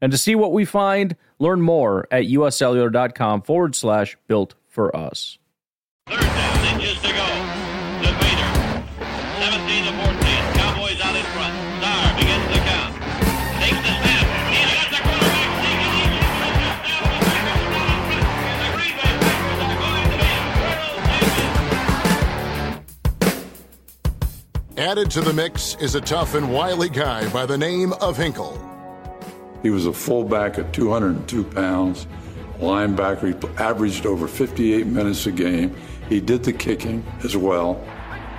And to see what we find, learn more at uscellular.com forward slash built for us. Third down, inches to go. To Bader. 17 to 14. Cowboys out in front. Starr begins the count. Takes the snap. He's got the quarterback sneaking deep into the touchdown. And the Green Bay Packers are going to be World Champions. Added to the mix is a tough and wily guy by the name of Hinkle. He was a fullback at 202 pounds, linebacker. He averaged over 58 minutes a game. He did the kicking as well.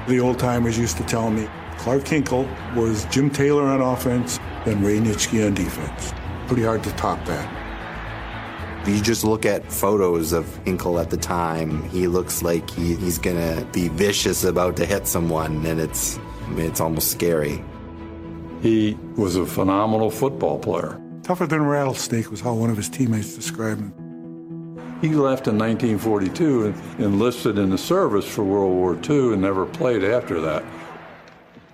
The old timers used to tell me Clark Hinkle was Jim Taylor on offense and Ray Nitschke on defense. Pretty hard to top that. You just look at photos of Hinkle at the time. He looks like he, he's gonna be vicious about to hit someone, and it's it's almost scary. He was a phenomenal football player. Tougher than a rattlesnake was how one of his teammates described him. He left in 1942 and enlisted in the service for World War II and never played after that.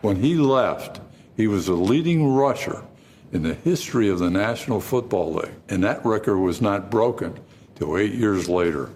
When he left, he was the leading rusher in the history of the National Football League, and that record was not broken till eight years later.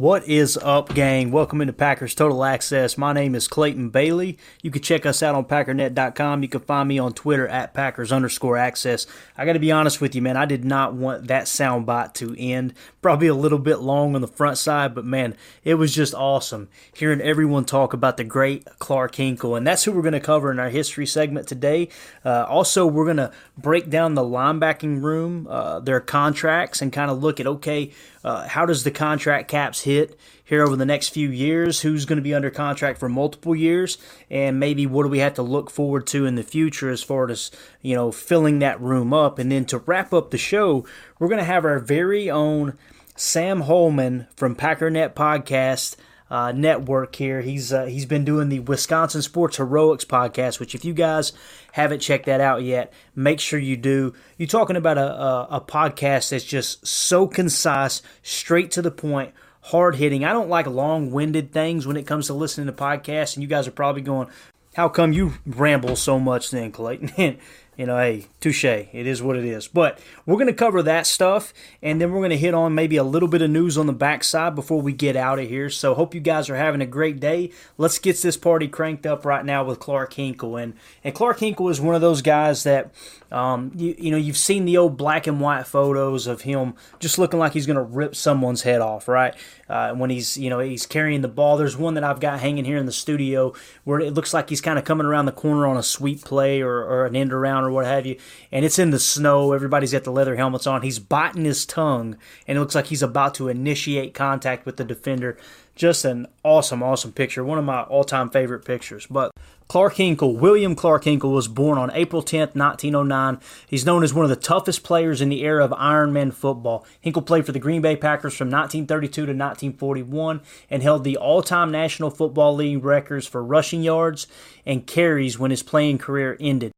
What is up, gang? Welcome into Packers Total Access. My name is Clayton Bailey. You can check us out on packernet.com. You can find me on Twitter at Packers underscore access. I got to be honest with you, man. I did not want that soundbite to end. Probably a little bit long on the front side, but man, it was just awesome hearing everyone talk about the great Clark Hinkle. And that's who we're going to cover in our history segment today. Uh, also, we're going to break down the linebacking room, uh, their contracts, and kind of look at okay, uh, how does the contract caps hit here over the next few years? Who's going to be under contract for multiple years? And maybe what do we have to look forward to in the future as far as, you know, filling that room up? And then to wrap up the show, we're going to have our very own Sam Holman from Packernet Podcast. Uh, network here. He's uh, he's been doing the Wisconsin Sports Heroics podcast, which if you guys haven't checked that out yet, make sure you do. You're talking about a, a, a podcast that's just so concise, straight to the point, hard hitting. I don't like long winded things when it comes to listening to podcasts, and you guys are probably going, "How come you ramble so much, then, Clayton?" you know, hey, touche. It is what it is. But we're going to cover that stuff, and then we're going to hit on maybe a little bit of news on the backside before we get out of here. So, hope you guys are having a great day. Let's get this party cranked up right now with Clark Hinkle. And, and Clark Hinkle is one of those guys that, um, you, you know, you've seen the old black and white photos of him just looking like he's going to rip someone's head off, right? Uh, when he's, you know, he's carrying the ball. There's one that I've got hanging here in the studio where it looks like he's kind of coming around the corner on a sweep play or, or an end around or what have you. And it's in the snow. Everybody's got the leather helmets on. He's biting his tongue, and it looks like he's about to initiate contact with the defender. Just an awesome, awesome picture. One of my all time favorite pictures. But Clark Hinkle, William Clark Hinkle, was born on April 10th, 1909. He's known as one of the toughest players in the era of Ironman football. Hinkle played for the Green Bay Packers from 1932 to 1941 and held the all time National Football League records for rushing yards and carries when his playing career ended.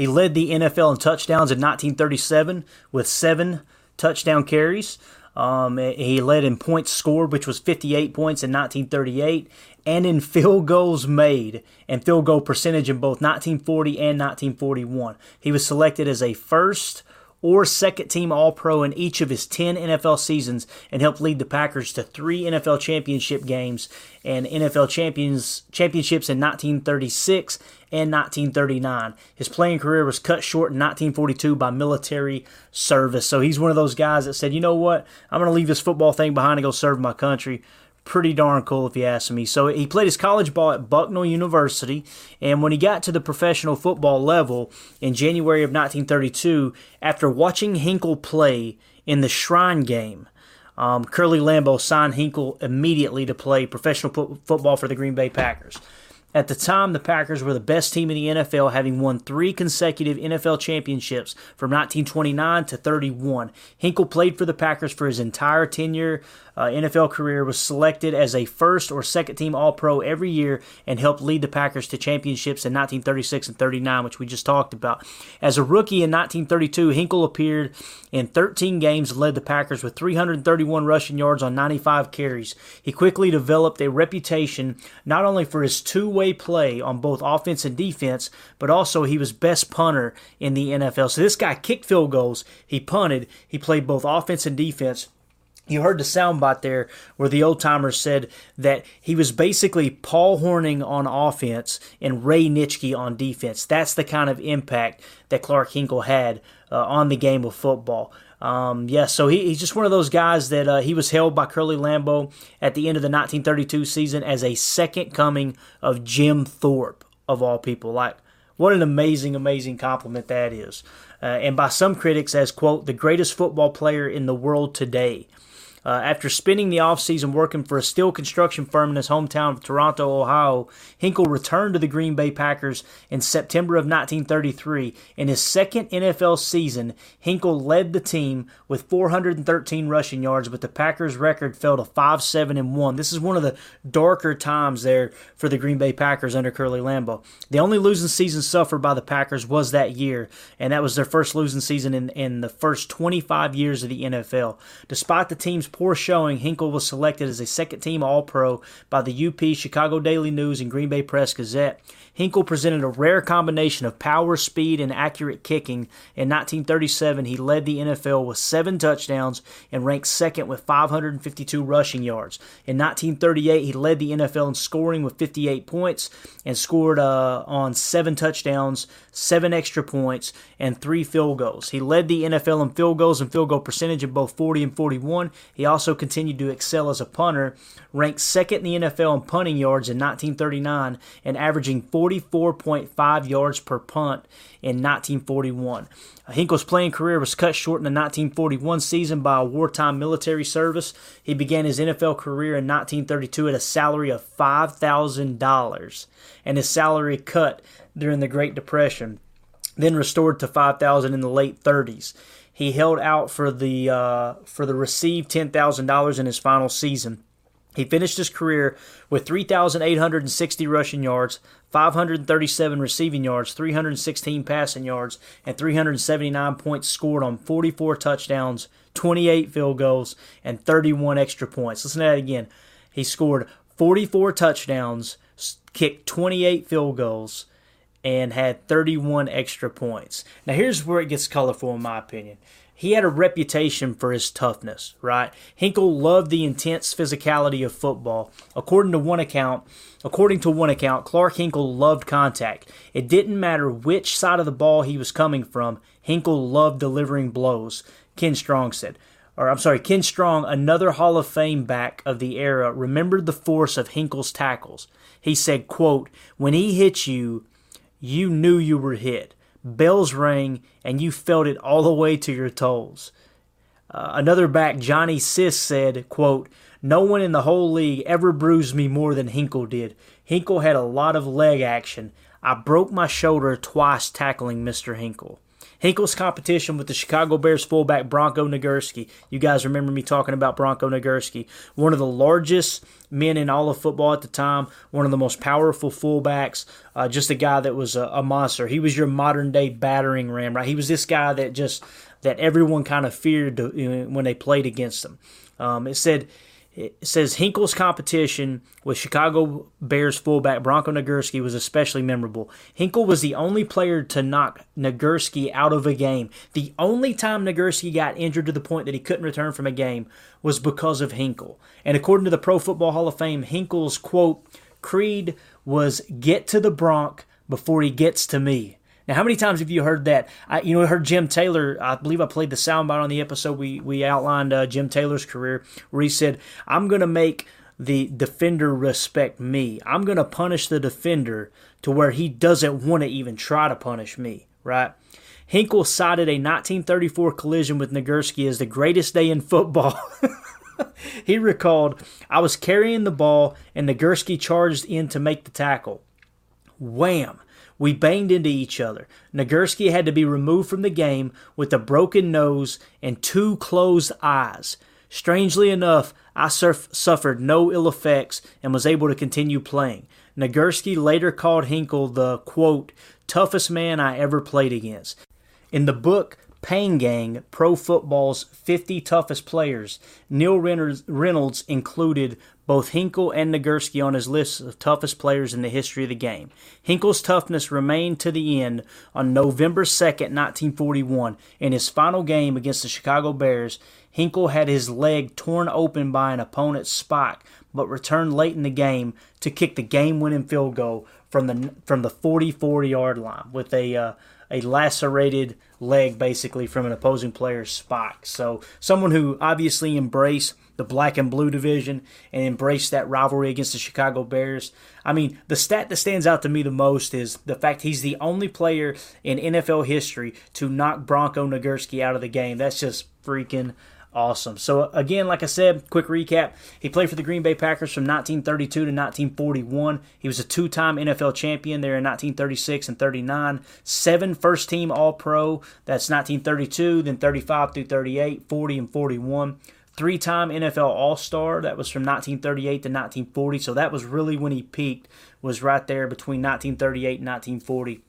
He led the NFL in touchdowns in 1937 with seven touchdown carries. Um, he led in points scored, which was 58 points in 1938, and in field goals made and field goal percentage in both 1940 and 1941. He was selected as a first or second team All Pro in each of his 10 NFL seasons and helped lead the Packers to three NFL championship games and NFL champions championships in 1936 and 1939. His playing career was cut short in 1942 by military service. So he's one of those guys that said, you know what, I'm going to leave this football thing behind and go serve my country pretty darn cool if you ask me. So he played his college ball at Bucknell University, and when he got to the professional football level in January of 1932, after watching Hinkle play in the Shrine game, um, Curly Lambeau signed Hinkle immediately to play professional football for the Green Bay Packers. At the time, the Packers were the best team in the NFL, having won three consecutive NFL championships from 1929 to 31. Hinkle played for the Packers for his entire tenure uh, NFL career, was selected as a first or second team All Pro every year, and helped lead the Packers to championships in 1936 and 39, which we just talked about. As a rookie in 1932, Hinkle appeared in 13 games and led the Packers with 331 rushing yards on 95 carries. He quickly developed a reputation not only for his two way play on both offense and defense, but also he was best punter in the NFL. So this guy kicked field goals, he punted, he played both offense and defense. You heard the soundbite there where the old timer said that he was basically Paul Hornung on offense and Ray Nitschke on defense. That's the kind of impact that Clark Hinkle had uh, on the game of football. Um, yeah, so he, he's just one of those guys that uh, he was held by Curly Lambeau at the end of the 1932 season as a second coming of Jim Thorpe, of all people. Like, what an amazing, amazing compliment that is. Uh, and by some critics, as, quote, the greatest football player in the world today. Uh, after spending the offseason working for a steel construction firm in his hometown of Toronto, Ohio, Hinkle returned to the Green Bay Packers in September of 1933. In his second NFL season, Hinkle led the team with 413 rushing yards, but the Packers' record fell to 5 7 and 1. This is one of the darker times there for the Green Bay Packers under Curly Lambeau. The only losing season suffered by the Packers was that year, and that was their first losing season in, in the first 25 years of the NFL. Despite the team's poor showing, Hinkle was selected as a second team All Pro by the UP, Chicago Daily News, and Green Bay Press Gazette. Hinkle presented a rare combination of power, speed, and accurate kicking. In 1937, he led the NFL with seven touchdowns and ranked second with 552 rushing yards. In 1938, he led the NFL in scoring with 58 points and scored uh, on seven touchdowns, seven extra points, and three field goals. He led the NFL in field goals and field goal percentage of both 40 and 41. He also continued to excel as a punter, ranked second in the NFL in punting yards in 1939 and averaging 44.5 yards per punt in 1941. Hinkle's playing career was cut short in the 1941 season by a wartime military service. He began his NFL career in 1932 at a salary of $5,000, and his salary cut during the Great Depression, then restored to 5,000 in the late 30s. He held out for the uh, for the received $10,000 in his final season. He finished his career with 3,860 rushing yards, 537 receiving yards, 316 passing yards, and 379 points scored on 44 touchdowns, 28 field goals, and 31 extra points. Listen to that again. He scored 44 touchdowns, kicked 28 field goals, and had 31 extra points. Now, here's where it gets colorful, in my opinion he had a reputation for his toughness, right? Hinkle loved the intense physicality of football. According to one account, according to one account, Clark Hinkle loved contact. It didn't matter which side of the ball he was coming from, Hinkle loved delivering blows. Ken Strong said, or I'm sorry, Ken Strong, another Hall of Fame back of the era, remembered the force of Hinkle's tackles. He said, quote, when he hits you, you knew you were hit bells rang, and you felt it all the way to your toes. Uh, another back, Johnny Sis, said, quote, No one in the whole league ever bruised me more than Hinkle did. Hinkle had a lot of leg action. I broke my shoulder twice tackling Mr. Hinkle. Hinkle's competition with the Chicago Bears fullback Bronco Nagurski. You guys remember me talking about Bronco Nagurski, one of the largest men in all of football at the time, one of the most powerful fullbacks, uh, just a guy that was a, a monster. He was your modern day battering ram, right? He was this guy that just that everyone kind of feared know, when they played against him. Um, it said it says Hinkle's competition with Chicago Bears fullback Bronco Nagurski was especially memorable. Hinkle was the only player to knock Nagurski out of a game. The only time Nagurski got injured to the point that he couldn't return from a game was because of Hinkle. And according to the Pro Football Hall of Fame, Hinkle's quote creed was "Get to the Bronc before he gets to me." Now, how many times have you heard that? I, you know, I heard Jim Taylor. I believe I played the soundbite on the episode we we outlined uh, Jim Taylor's career, where he said, "I'm going to make the defender respect me. I'm going to punish the defender to where he doesn't want to even try to punish me." Right? Hinkle cited a 1934 collision with Nagurski as the greatest day in football. he recalled, I was carrying the ball and Nagurski charged in to make the tackle. wham! We banged into each other. Nagurski had to be removed from the game with a broken nose and two closed eyes. Strangely enough, I surf- suffered no ill effects and was able to continue playing. Nagurski later called Hinkle the, quote, toughest man I ever played against. In the book Pain Gang, Pro Football's 50 Toughest Players, Neil Reynolds included both Hinkle and Nagurski on his list of toughest players in the history of the game. Hinkle's toughness remained to the end on November 2nd, 1941. In his final game against the Chicago Bears, Hinkle had his leg torn open by an opponent's spike, but returned late in the game to kick the game-winning field goal from the from the 44 yard line with a uh, a lacerated leg basically from an opposing player's spike. So someone who obviously embraced the black and blue division and embraced that rivalry against the Chicago Bears. I mean, the stat that stands out to me the most is the fact he's the only player in NFL history to knock Bronco Nagurski out of the game. That's just freaking awesome. So again, like I said, quick recap. He played for the Green Bay Packers from 1932 to 1941. He was a two-time NFL champion there in 1936 and 39. Seven first-team All-Pro. That's 1932, then 35 through 38, 40 and 41 three time NFL All Star. That was from 1938 to 1940. So that was really when he peaked, was right there between 1938 and 1940.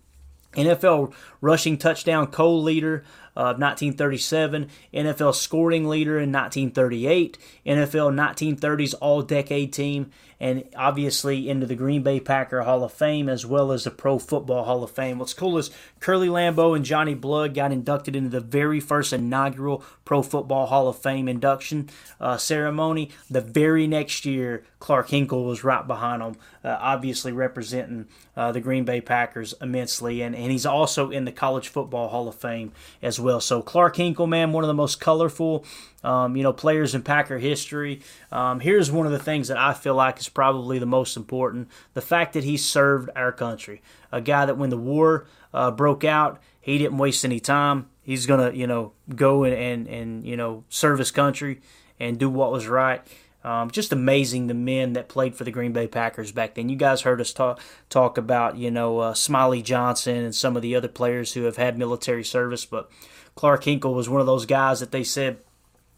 NFL rushing touchdown co leader of 1937, NFL scoring leader in 1938, NFL 1930s All Decade Team, and obviously into the Green Bay Packer Hall of Fame as well as the Pro Football Hall of Fame. What's cool is Curly Lambeau and Johnny Blood got inducted into the very first inaugural Pro Football Hall of Fame induction uh, ceremony. The very next year, Clark Hinkle was right behind them, uh, obviously representing uh, the Green Bay Packers immensely, and, and he's also in the College Football Hall of Fame as well. So Clark Hinkle, man, one of the most colorful um, you know, players in Packer history. Um, here's one of the things that I feel like is probably the most important the fact that he served our country. A guy that when the war uh, broke out, he didn't waste any time. He's to, you know, go and, and, and, you know, serve his country and do what was right. Um, just amazing the men that played for the Green Bay Packers back then. You guys heard us talk talk about you know uh, Smiley Johnson and some of the other players who have had military service, but Clark Hinkle was one of those guys that they said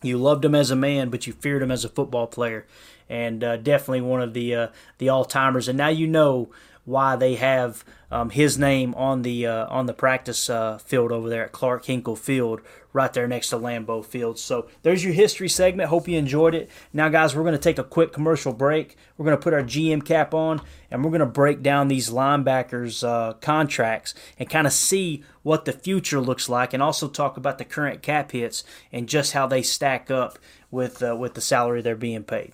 you loved him as a man, but you feared him as a football player, and uh, definitely one of the uh, the all timers. And now you know why they have um, his name on the uh, on the practice uh, field over there at Clark Hinkle Field, right there next to Lambeau Field. So there's your history segment. Hope you enjoyed it. Now, guys, we're going to take a quick commercial break. We're going to put our GM cap on, and we're going to break down these linebackers' uh, contracts and kind of see what the future looks like, and also talk about the current cap hits and just how they stack up with uh, with the salary they're being paid.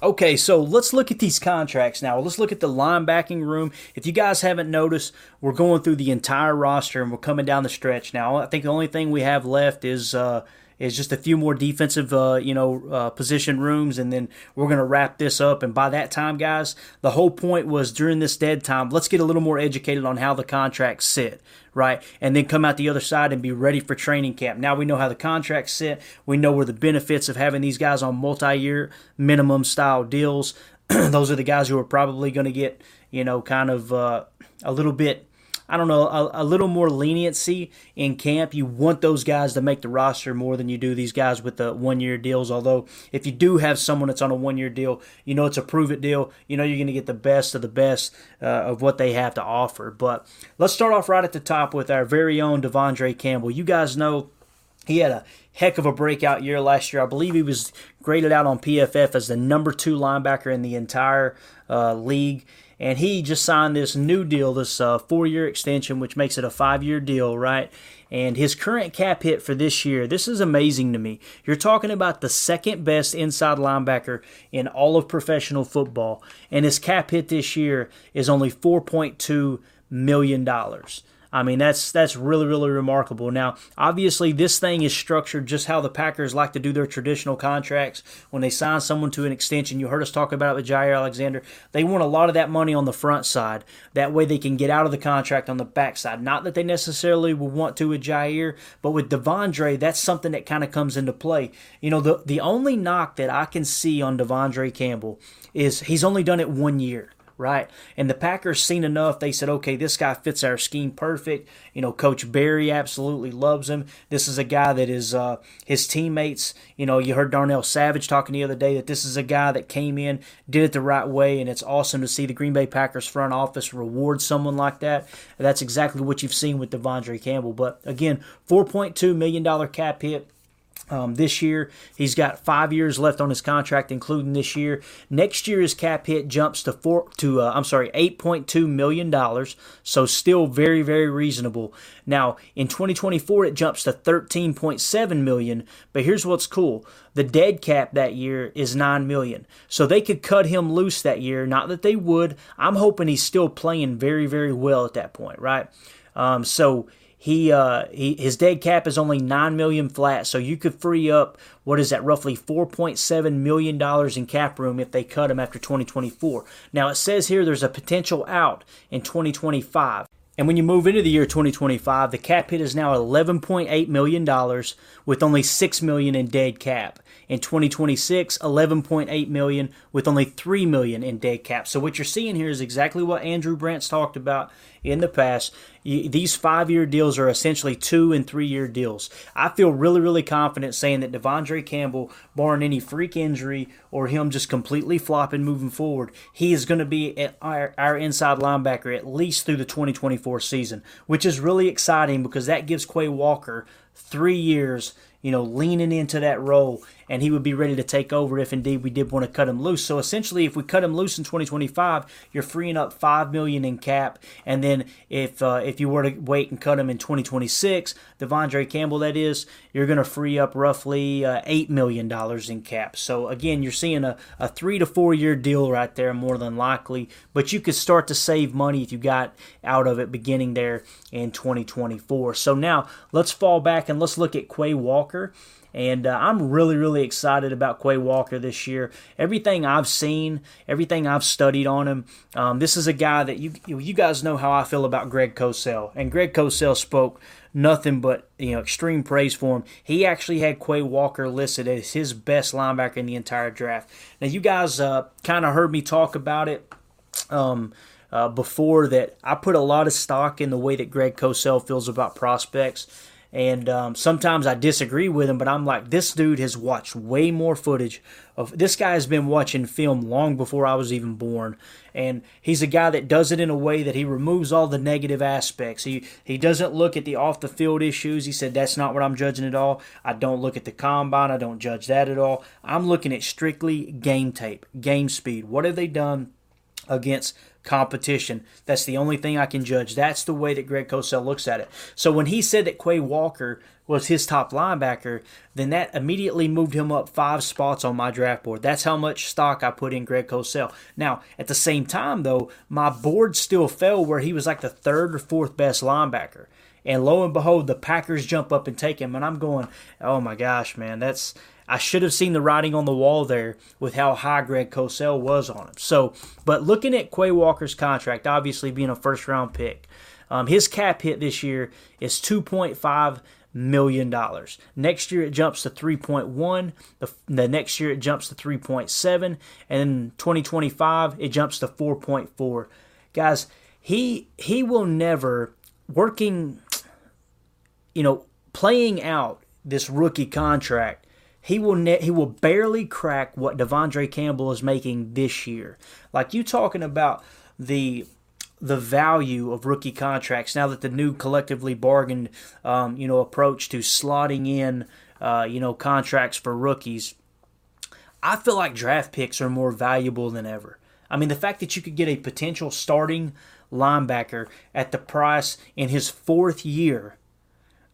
Okay, so let's look at these contracts now. Let's look at the linebacking room. If you guys haven't noticed, we're going through the entire roster and we're coming down the stretch now. I think the only thing we have left is uh, is just a few more defensive, uh, you know, uh, position rooms, and then we're to wrap this up. And by that time, guys, the whole point was during this dead time, let's get a little more educated on how the contracts sit, right? And then come out the other side and be ready for training camp. Now we know how the contracts sit. We know where the benefits of having these guys on multi-year minimum style deals. Those are the guys who are probably going to get, you know, kind of uh, a little bit I don't know, a, a, little more leniency in camp. You want those guys to make the roster more than you do these guys with the one year deals. Although, if you do have someone that's on a one year deal, you know it's a prove it deal. You know you're going to get the best of the best uh, of what they have to offer. But let's start off right at the top with our very own De'Vondre Campbell. You guys know he had a heck of a breakout year last year. I believe he was graded out on PFF as the number two linebacker in the entire uh, league and he just signed this new deal, this uh, four-year extension, which makes it a five-year deal, right? And his current cap hit for this year, this is amazing to me. You're talking about the second best inside linebacker in all of professional football, and his cap hit this year is only 4.2 million dollars. I mean, that's that's really really remarkable. Now, obviously, this thing is structured just how the Packers like to do their traditional contracts. When they sign someone to an extension, you heard us talk about it with Jaire Alexander. They want a lot of that money on the front side. That way, they can get out of the contract on the back side. Not that they necessarily will want to with Jaire, but with De'Vondre, that's something that kind of comes into play. You know, the the only knock that I can see on De'Vondre Campbell is he's only done it one year right? And the Packers seen enough. They said, okay, this guy fits our scheme perfect. You know, Coach Barry absolutely loves him. This is a guy that is uh, his teammates. You know, you heard Darnell Savage talking the other day that this is a guy that came in, did it the right way, and it's awesome to see the Green Bay Packers front office reward someone like that. That's exactly what you've seen with De'Vondre Campbell. But again, $4.2 million cap hit um, this year, he's got five years left on his contract, including this year. Next year, his cap hit jumps to four to uh, I'm sorry, eight point two million dollars. So still very very reasonable. Now in 2024, it jumps to 13.7 million. But here's what's cool: the dead cap that year is nine million. So they could cut him loose that year. Not that they would. I'm hoping he's still playing very very well at that point, right? Um, so he, uh, he his dead cap is only nine million flat, so you could free up what is that roughly 4.7 million dollars in cap room if they cut him after 2024. Now it says here there's a potential out in 2025. And when you move into the year 2025, the cap hit is now 11.8 million dollars with only 6 million in dead cap. In 2026, 11.8 million with only 3 million in dead cap. So what you're seeing here is exactly what Andrew Brandt's talked about in the past. These five year deals are essentially two and three year deals. I feel really, really confident saying that De'Vondre Campbell, barring any freak injury or him just completely flopping moving forward, he is going to be our, our inside linebacker at least through the 2024 season, which is really exciting because that gives Quay Walker three years you know, leaning into that role, and he would be ready to take over if indeed we did want to cut him loose. So essentially, if we cut him loose in 2025, you're freeing up five million in cap, and then if uh, if you were to wait and cut him in 2026, De'Vondre Campbell, that is, you're going to free up roughly uh, eight million dollars in cap. So again, you're seeing a, a three to four year deal right there, more than likely. But you could start to save money if you got out of it beginning there in 2024. So now let's fall back and let's look at Quay Walker. And uh, I'm really, really excited about Quay Walker this year. Everything I've seen, everything I've studied on him, um, this is a guy that you you guys know how I feel about Greg Cosell. And Greg Cosell spoke nothing but you know extreme praise for him. He actually had Quay Walker listed as his best linebacker in the entire draft. Now you guys uh, kind of heard me talk about it. Um, uh, before that, I put a lot of stock in the way that Greg Cosell feels about prospects. And um, sometimes I disagree with him, but I'm like, this dude has watched way more footage of this guy has been watching film long before I was even born. And he's a guy that does it in a way that he removes all the negative aspects. He he doesn't look at the off the field issues. He said that's not what I'm judging at all. I don't look at the combine. I don't judge that at all. I'm looking at strictly game tape, game speed. What have they done? against competition. That's the only thing I can judge. That's the way that Greg Cosell looks at it. So when he said that Quay Walker was his top linebacker, then that immediately moved him up five spots on my draft board. That's how much stock I put in Greg Cosell. Now, at the same time, though, my board still fell where he was like the third or fourth best linebacker. And lo and behold, the Packers jump up and take him. And I'm going, oh my gosh, man, that's I should have seen the writing on the wall there with how high Greg Cosell was on him. So, but looking at Quay Walker's contract, obviously being a first round pick, um, his cap hit this year is 2.5 million dollars. Next year it jumps to 3.1. The, the next year it jumps to 3.7, and in 2025 it jumps to 4.4. Guys, he he will never working, you know, playing out this rookie contract he will ne- he will barely crack what De'Vondre Campbell is making this year. Like you talking about the the value of rookie contracts now that the new collectively bargained um, you know approach to slotting in uh, you know contracts for rookies. I feel like draft picks are more valuable than ever. I mean, the fact that you could get a potential starting linebacker at the price in his fourth year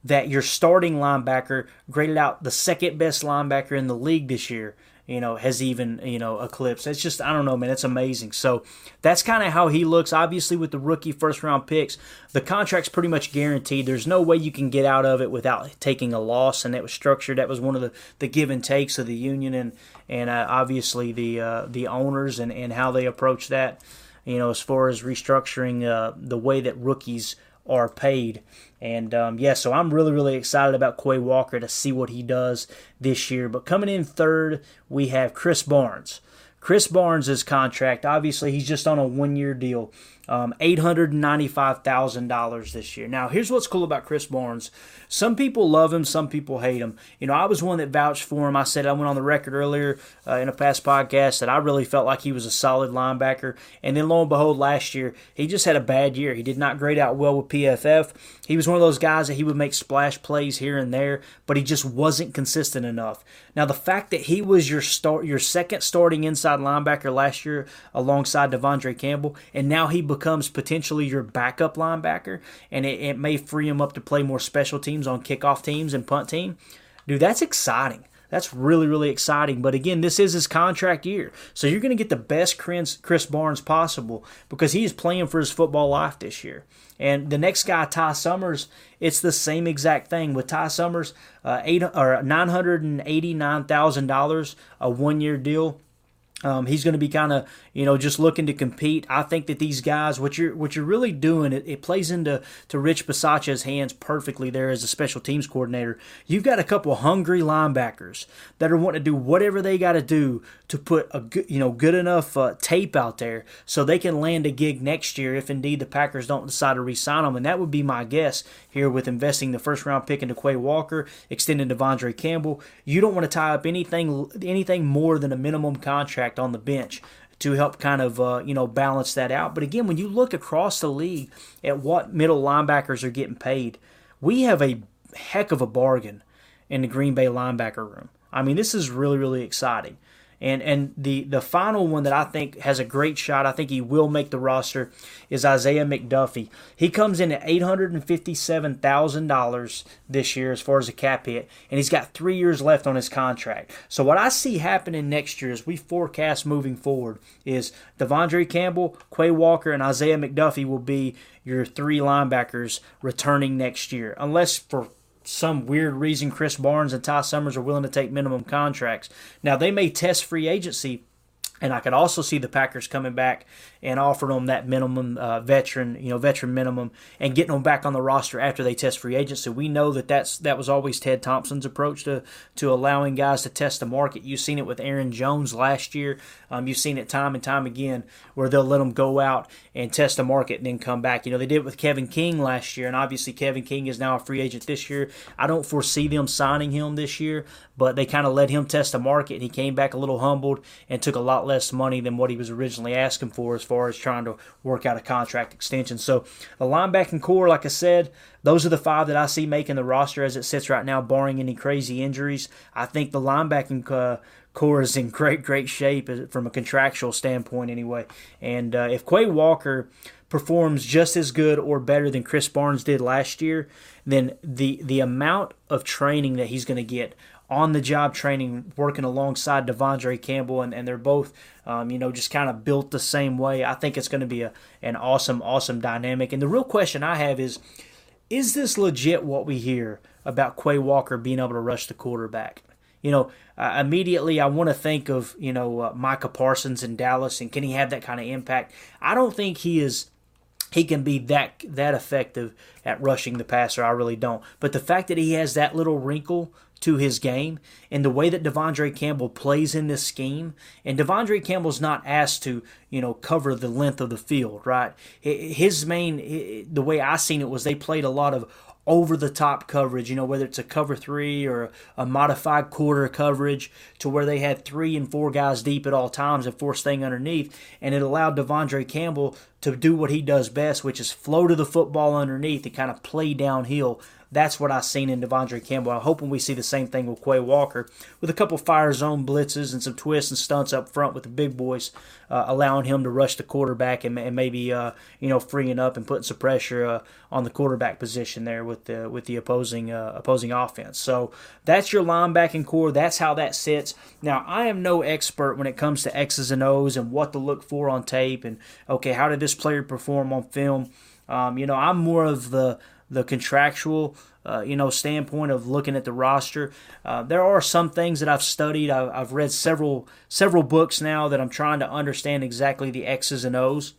that your starting linebacker graded out the second best linebacker in the league this year you know, has even, you know, eclipsed. It's just, I don't know, man, it's amazing. So that's kind of how he looks. Obviously, with the rookie first round picks, the contract's pretty much guaranteed. There's no way you can get out of it without taking a loss, and that was structured. That was one of the, the give and takes of the union and, and uh, obviously the, uh, the owners and, and how they approach that, you know, as far as restructuring uh, the way that rookies are paid. And um, yeah, so I'm really, really excited about Quay Walker to see what he does this year. But coming in third, we have Chris Barnes. Chris Barnes' contract, obviously, he's just on a one year deal um, $895,000 this year. Now, here's what's cool about Chris Barnes. Some people love him, some people hate him. You know, I was one that vouched for him. I said I went on the record earlier uh, in a past podcast that I really felt like he was a solid linebacker. And then lo and behold, last year, he just had a bad year. He did not grade out well with PFF. He was one of those guys that he would make splash plays here and there, but he just wasn't consistent enough. Now, the fact that he was your start, your second starting inside linebacker last year alongside De'Vondre Campbell, and now he becomes potentially your backup linebacker, and it, it may free him up to play more special teams on kickoff teams and punt team. Dude, that's exciting. That's really, really exciting. But again, this is his contract year. So you're going to get the best Chris, Barnes possible because he is playing for his football life this year. And the next guy, Ty Summers, it's the same exact thing with Ty Summers, uh, eight or nine hundred and eighty nine thousand dollars, a one year deal. Um, he's going to be kind of, you know, just looking to compete. I think that these guys, what you're what you're really doing, it, it plays into to Rich Bisaccia's hands perfectly there as a special teams coordinator. You've got a couple hungry linebackers that are wanting to do whatever they got to do to put a good, you know, good enough uh, tape out there so they can land a gig next year if indeed the Packers don't decide to re-sign them. And that would be my guess here with investing the first round pick into Quay Walker, extending De'Vondre Campbell. You don't want to tie up anything anything more than a minimum contract on the bench to help kind of uh, you know balance that out. But again, when you look across the league at what middle linebackers are getting paid, we have a heck of a bargain in the Green Bay linebacker room. I mean, this is really really exciting. And and the the final one that I think has a great shot, I think he will make the roster, is Isaiah McDuffie. He comes in at eight hundred and fifty seven thousand dollars this year as far as a cap hit, and he's got three years left on his contract. So what I see happening next year as we forecast moving forward is De'Vondre Campbell, Quay Walker, and Isaiah McDuffie will be your three linebackers returning next year, unless for some weird reason Chris Barnes and Ty Summers are willing to take minimum contracts. Now they may test free agency and I could also see the Packers coming back and offering them that minimum uh, veteran, you know, veteran minimum, and getting them back on the roster after they test free agency. We know that that's that was always Ted Thompson's approach to to allowing guys to test the market. You've seen it with Aaron Jones last year. Um, you've seen it time and time again where they'll let them go out and test the market and then come back. You know, they did it with Kevin King last year, and obviously Kevin King is now a free agent this year. I don't foresee them signing him this year, but they kind of let him test the market, and he came back a little humbled and took a lot less money than what he was originally asking for as far far as trying to work out a contract extension. So the linebacking core, like I said, those are the five that I see making the roster as it sits right now, barring any crazy injuries. I think the linebacking uh, core is in great, great shape from a contractual standpoint, anyway. And uh, if Quay Walker performs just as good or better than Chris Barnes did last year, then the the amount of training that he's going to get on the job training, working alongside De'Vondre Campbell, and, and they're both, um, you know, just kind of built the same way. I think it's going to be a, an awesome, awesome dynamic. And the real question I have is, is this legit what we hear about Quay Walker being able to rush the quarterback? You know, uh, immediately I want to think of, you know, uh, Micah Parsons in Dallas, and can he have that kind of impact? I don't think he is he can be that that effective at rushing the passer. I really don't. But the fact that he has that little wrinkle to his game and the way that De'Vondre Campbell plays in this scheme. And De'Vondre Campbell's not asked to, you know, cover the length of the field, right? His main, the way I seen it was they played a lot of over the top coverage, you know, whether it's a cover three or a modified quarter coverage to where they had three and four guys deep at all times and four staying underneath. And it allowed De'Vondre Campbell to do what he does best, which is flow to the football underneath and kind of play downhill that's what I've seen in De'Vondre Campbell. I'm hoping we see the same thing with Quay Walker with a couple fire zone blitzes and some twists and stunts up front with the big boys, uh, allowing him to rush the quarterback and, and maybe uh, you know freeing up and putting some pressure uh, on the quarterback position there with the with the opposing uh, opposing offense. So that's your linebacking core. That's how that sits. Now I am no expert when it comes to X's and O's and what to look for on tape and okay how did this player perform on film. Um, you know, I'm more of the the contractual uh, you know standpoint of looking at the roster. Uh, there are some things that I've studied. I've, I've, read several several books now that I'm trying to understand exactly the X's and O's.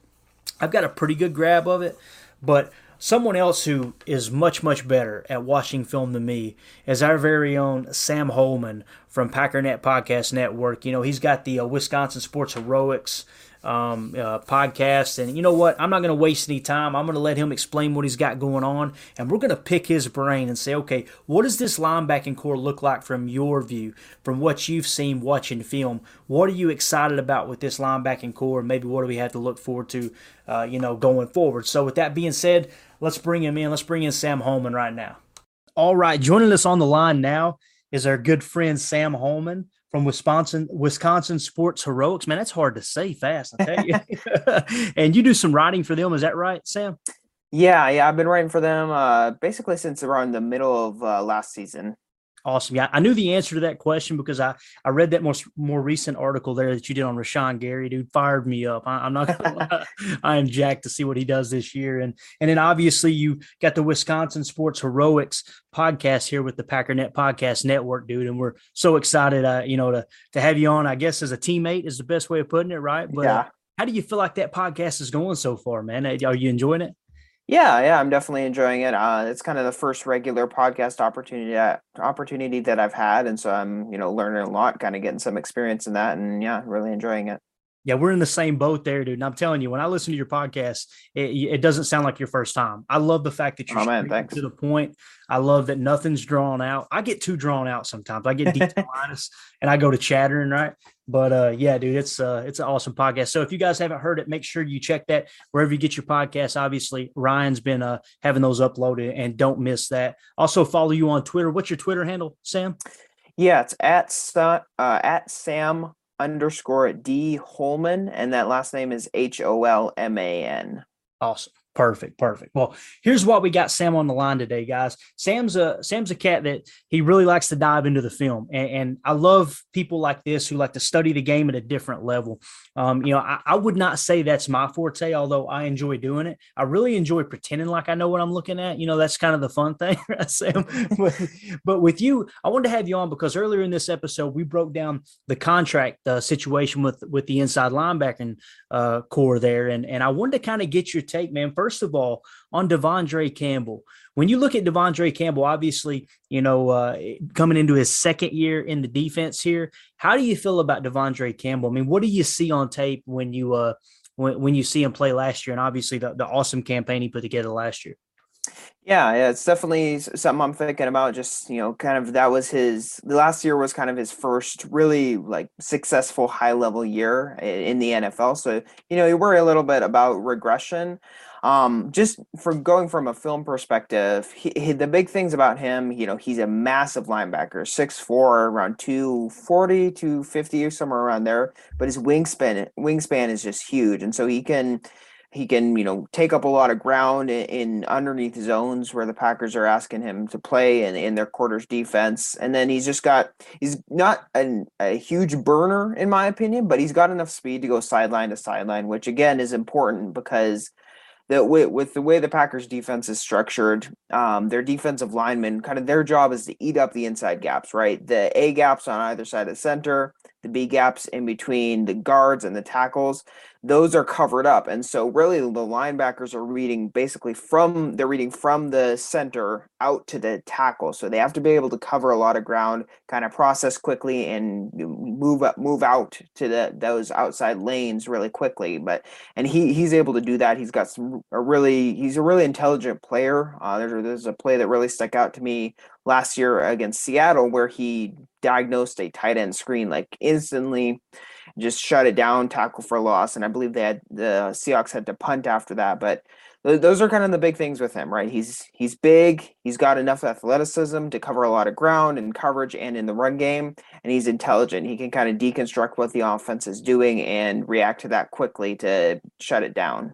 I've got a pretty good grab of it, but someone else who is much much better at watching film than me is our very own Sam Holman from Packernet Podcast Network. You know he's got the uh, Wisconsin Sports Heroics um, uh, podcast. And you know what? I'm not going to waste any time. I'm going to let him explain what he's got going on, and we're going to pick his brain and say, okay, what does this linebacking core look like from your view, from what you've seen watching film? What are you excited about with this linebacking core? And maybe what do we have to look forward to, uh, you know, going forward? So with that being said, let's bring him in. Let's bring in Sam Holman right now. All right, joining us on the line now is our good friend Sam Holman from Wisconsin, Wisconsin Sports Heroics. Man, that's hard to say fast, I tell you. and you do some writing for them, is that right, Sam? Yeah, yeah, I've been writing for them uh, basically since around the middle of uh, last season. Awesome. Yeah, I knew the answer to that question because I, I read that most more recent article there that you did on Rashan Gary. Dude, fired me up. I, am not gonna lie. I am jacked to see what he does this year. And and then obviously you got the Wisconsin Sports Heroics podcast here with the Packernet Podcast Network, dude. And we're so excited, uh, you know, to to have you on. I guess as a teammate is the best way of putting it, right? But yeah. how do you feel like that podcast is going so far, man? Are you enjoying it? Yeah, yeah, I'm definitely enjoying it. Uh, it's kind of the first regular podcast opportunity opportunity that I've had, and so I'm you know learning a lot, kind of getting some experience in that, and yeah, really enjoying it. Yeah, we're in the same boat there, dude. And I'm telling you, when I listen to your podcast, it, it doesn't sound like your first time. I love the fact that you're oh, man, to the point. I love that nothing's drawn out. I get too drawn out sometimes. I get deep and I go to chattering, right? But uh, yeah, dude, it's uh, it's an awesome podcast. So if you guys haven't heard it, make sure you check that wherever you get your podcast. Obviously, Ryan's been uh, having those uploaded, and don't miss that. Also, follow you on Twitter. What's your Twitter handle, Sam? Yeah, it's at uh, at Sam underscore D Holman, and that last name is H O L M A N. Awesome. Perfect, perfect. Well, here's what we got Sam on the line today, guys. Sam's a Sam's a cat that he really likes to dive into the film, and, and I love people like this who like to study the game at a different level. Um, you know, I, I, would not say that's my forte, although I enjoy doing it. I really enjoy pretending like I know what I'm looking at. You know, that's kind of the fun thing, right, Sam? but, but, with you, I wanted to have you on because earlier in this episode we broke down the contract uh, situation with with the inside linebacker uh, core there, and and I wanted to kind of get your take, man. First first of all, on De'Vondre Campbell, when you look at De'Vondre Campbell, obviously, you know, uh, coming into his second year in the defense here, how do you feel about De'Vondre Campbell? I mean, what do you see on tape when you uh when, when you see him play last year, and obviously the, the awesome campaign he put together last year? Yeah, yeah, it's definitely something I'm thinking about. Just you know, kind of that was his. Last year was kind of his first really like successful high level year in the NFL. So you know, you worry a little bit about regression. Um, just for going from a film perspective, he, he, the big things about him, you know, he's a massive linebacker, 6'4", around 240, 250 or somewhere around there. But his wingspan wingspan is just huge, and so he can he can, you know, take up a lot of ground in, in, underneath zones where the Packers are asking him to play and in their quarters defense. And then he's just got he's not an, a huge burner in my opinion, but he's got enough speed to go sideline to sideline, which again is important because that with, with the way the Packers defense is structured, um, their defensive linemen kind of their job is to eat up the inside gaps, right? The A gaps on either side of the center, the B gaps in between the guards and the tackles those are covered up. And so really the linebackers are reading basically from they're reading from the center out to the tackle. So they have to be able to cover a lot of ground, kind of process quickly and move up move out to the those outside lanes really quickly. But and he he's able to do that. He's got some a really he's a really intelligent player. Uh, there's there's a play that really stuck out to me last year against Seattle where he diagnosed a tight end screen like instantly just shut it down, tackle for loss, and I believe they had the Seahawks had to punt after that. But those are kind of the big things with him, right? He's he's big, he's got enough athleticism to cover a lot of ground in coverage and in the run game, and he's intelligent. He can kind of deconstruct what the offense is doing and react to that quickly to shut it down.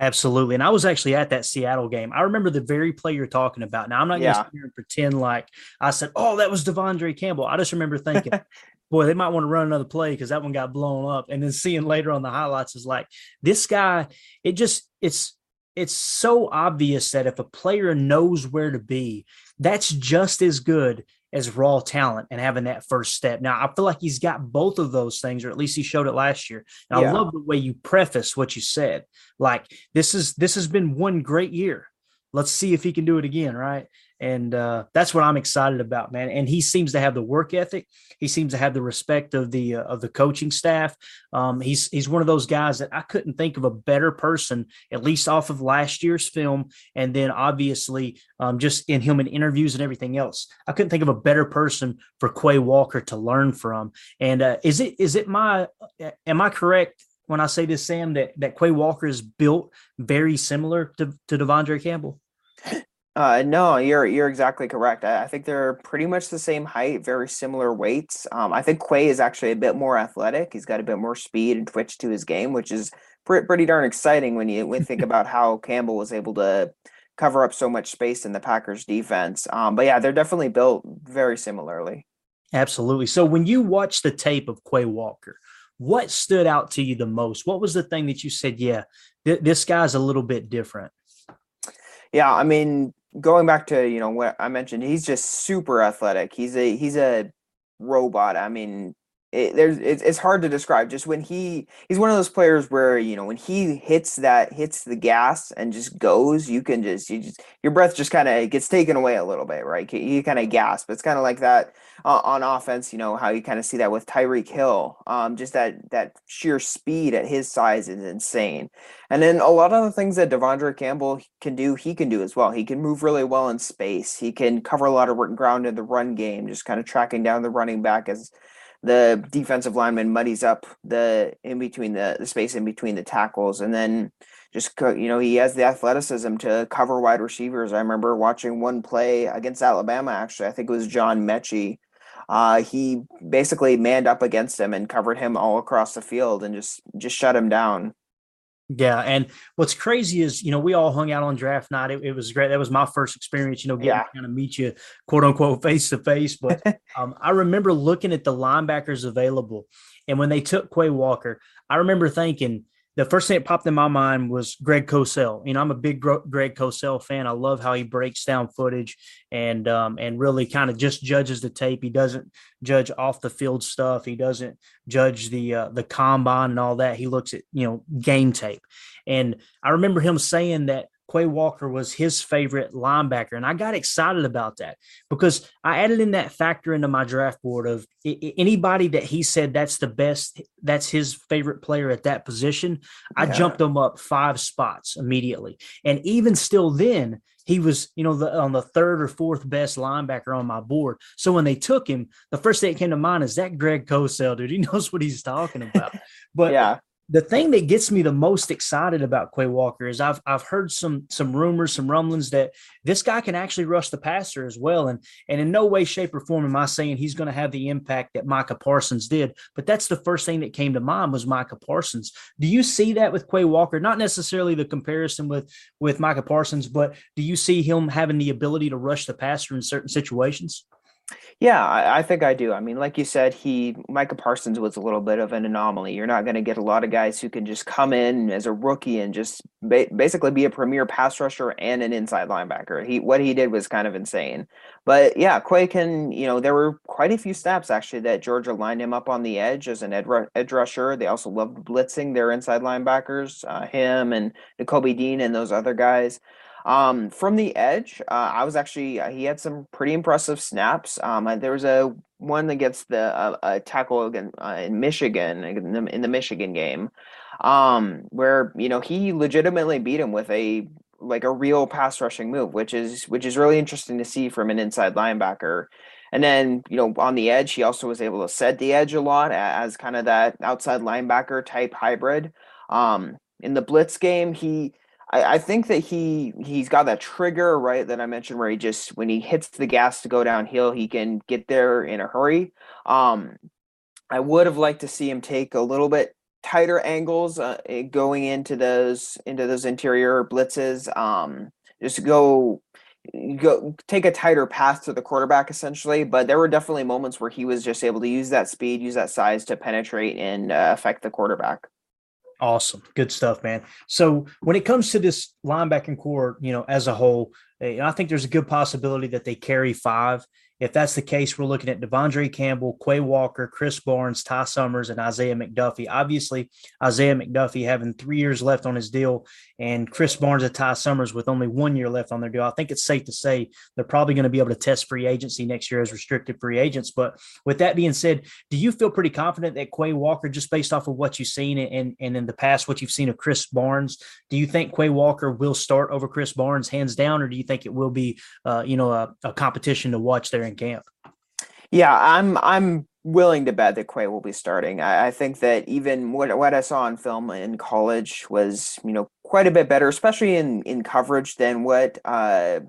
Absolutely. And I was actually at that Seattle game. I remember the very play you're talking about. Now, I'm not going to pretend like I said, oh, that was De'Vondre Campbell. I just remember thinking, boy, they might want to run another play because that one got blown up. And then seeing later on the highlights is like, this guy, it just, it's, it's so obvious that if a player knows where to be, that's just as good as raw talent and having that first step. Now, I feel like he's got both of those things, or at least he showed it last year. And yeah. I love the way you preface what you said. Like this is this has been one great year. Let's see if he can do it again, right? and uh, that's what I'm excited about, man. And he seems to have the work ethic. He seems to have the respect of the uh, of the coaching staff. Um, he's he's one of those guys that I couldn't think of a better person, at least off of last year's film, and then obviously um, just in him in interviews and everything else. I couldn't think of a better person for Quay Walker to learn from. And uh, is it is it my am I correct? When I say this, Sam, that, that Quay Walker is built very similar to, to De'Vondre Campbell? Uh, no, you're you're exactly correct. I, I, think they're pretty much the same height, very similar weights. Um, I think Quay is actually a bit more athletic. He's got a bit more speed and twitch to his game, which is pretty, pretty darn exciting when you when you think about how Campbell was able to cover up so much space in the Packers defense. Um, but yeah, they're definitely built very similarly. Absolutely. So when you watch the tape of Quay Walker, what stood out to you the most? What was the thing that you said, yeah, th- this guy's a little bit different? Yeah, I mean, going back to you know what I mentioned, he's just super athletic. He's a he's a robot. I mean, it, there's it's, it's hard to describe. Just when he he's one of those players where you know when he hits that hits the gas and just goes, you can just you just your breath just kind of gets taken away a little bit, right? You kind of gasp. It's kind of like that uh, on offense. You know how you kind of see that with Tyreek Hill. Um, just that that sheer speed at his size is insane. And then a lot of the things that De'Vondre Campbell can do, he can do as well. He can move really well in space. He can cover a lot of ground in the run game, just kind of tracking down the running back as the defensive lineman muddies up the in between the, the space in between the tackles and then just you know he has the athleticism to cover wide receivers. I remember watching one play against alabama actually i think it was john metchie uh, he basically manned up against him and covered him all across the field and just just shut him down yeah, and what's crazy is you know we all hung out on draft night. It, it was great. That was my first experience. You know, getting yeah. to kind of meet you, quote unquote, face to face. But um, I remember looking at the linebackers available, and when they took Quay Walker, I remember thinking, the first thing that popped in my mind was Greg Cosell. You know, I'm a big Greg Cosell fan. I love how he breaks down footage and um, and really kind of just judges the tape. He doesn't judge off the field stuff. He doesn't judge the uh, the combine and all that. He looks at you know game tape. And I remember him saying that Quay Walker was his favorite linebacker. And I got excited about that because I added in that factor into my draft board of anybody that he said that's the best, that's his favorite player at that position. I yeah. jumped him up five spots immediately. And even still then, he was, you know, the, on the third or fourth best linebacker on my board. So when they took him, the first thing that came to mind is that Greg Cosell, dude. He knows what he's talking about. But yeah, the thing that gets me the most excited about Quay Walker is I've I've heard some some rumors, some rumblings that this guy can actually rush the passer as well. And and in no way, shape, or form am I saying he's going to have the impact that Micah Parsons did. But that's the first thing that came to mind was Micah Parsons. Do you see that with Quay Walker? Not necessarily the comparison with with Micah Parsons, but do you see him having the ability to rush the passer in certain situations? Yeah, I, I think I do. I mean, like you said, he Micah Parsons was a little bit of an anomaly. You're not going to get a lot of guys who can just come in as a rookie and just ba- basically be a premier pass rusher and an inside linebacker. He what he did was kind of insane. But yeah, Quay can. You know, there were quite a few snaps actually that Georgia lined him up on the edge as an ed- edge rusher. They also loved blitzing their inside linebackers, uh, him and Nakobe Dean and those other guys. Um, from the edge, uh, I was actually uh, he had some pretty impressive snaps. Um, uh, there was a one against the uh, tackle again uh, in Michigan in the, in the Michigan game, um, where you know he legitimately beat him with a like a real pass rushing move, which is which is really interesting to see from an inside linebacker. And then, you know, on the edge, he also was able to set the edge a lot as kind of that outside linebacker type hybrid. Um, in the blitz game, he I, I think that he he's got that trigger right that I mentioned where he just when he hits the gas to go downhill, he can get there in a hurry. Um, I would have liked to see him take a little bit tighter angles uh, eh, going into those into those interior blitzes. Um, just go go take a tighter path to the quarterback essentially but there were definitely moments where he was just able to use that speed use that size to penetrate and uh, affect the quarterback Awesome. Good stuff, man. So when it comes to this linebacking corps, you know, as a whole, eh, I think there's a good possibility that they carry five if that's the case, we're looking at De'Vondre Campbell, Quay Walker, Krys Barnes, Ty Summers, and Isaiah McDuffie. Obviously, Isaiah McDuffie having three years left on his deal, and Krys Barnes and Ty Summers with only one year left on their deal. I think it's safe to say they're probably going to be able to test free agency next year as restricted free agents. But with that being said, do you feel pretty confident that Quay Walker, just based off of what you've seen and, and in the past, what you've seen of Krys Barnes, do you think Quay Walker will start over Krys Barnes hands down, or do you think it will be, uh, you know, a, a competition to watch there in camp. Yeah, I'm I'm willing to bet that Quay will be starting. I, I, think that even what what I saw on film in college was, you know, quite a bit better, especially in in coverage than what uh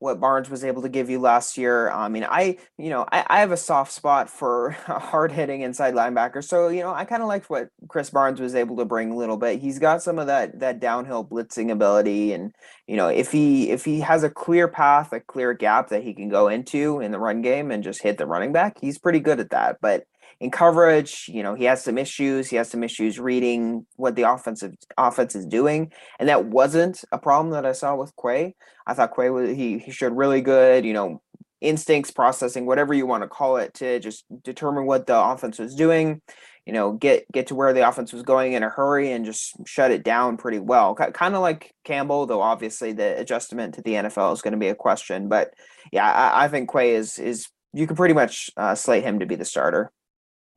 what Barnes was able to give you last year. I mean, I, you know, I, I have a soft spot for hard hitting inside linebacker. So, you know, I kind of liked what Krys Barnes was able to bring a little bit. He's got some of that, that downhill blitzing ability. And, you know, if he, if he has a clear path, a clear gap that he can go into in the run game and just hit the running back, he's pretty good at that. But in coverage, you know, he has some issues. He has some issues reading what the offensive offense is doing, and that wasn't a problem that I saw with Quay. I thought Quay was he he showed really good, you know, instincts processing, whatever you want to call it, to just determine what the offense was doing. You know, get get to where the offense was going in a hurry and just shut it down pretty well. Kind of like Campbell, though. Obviously, the adjustment to the NFL is going to be a question. But yeah, I, I think Quay is is you can pretty much uh, slate him to be the starter.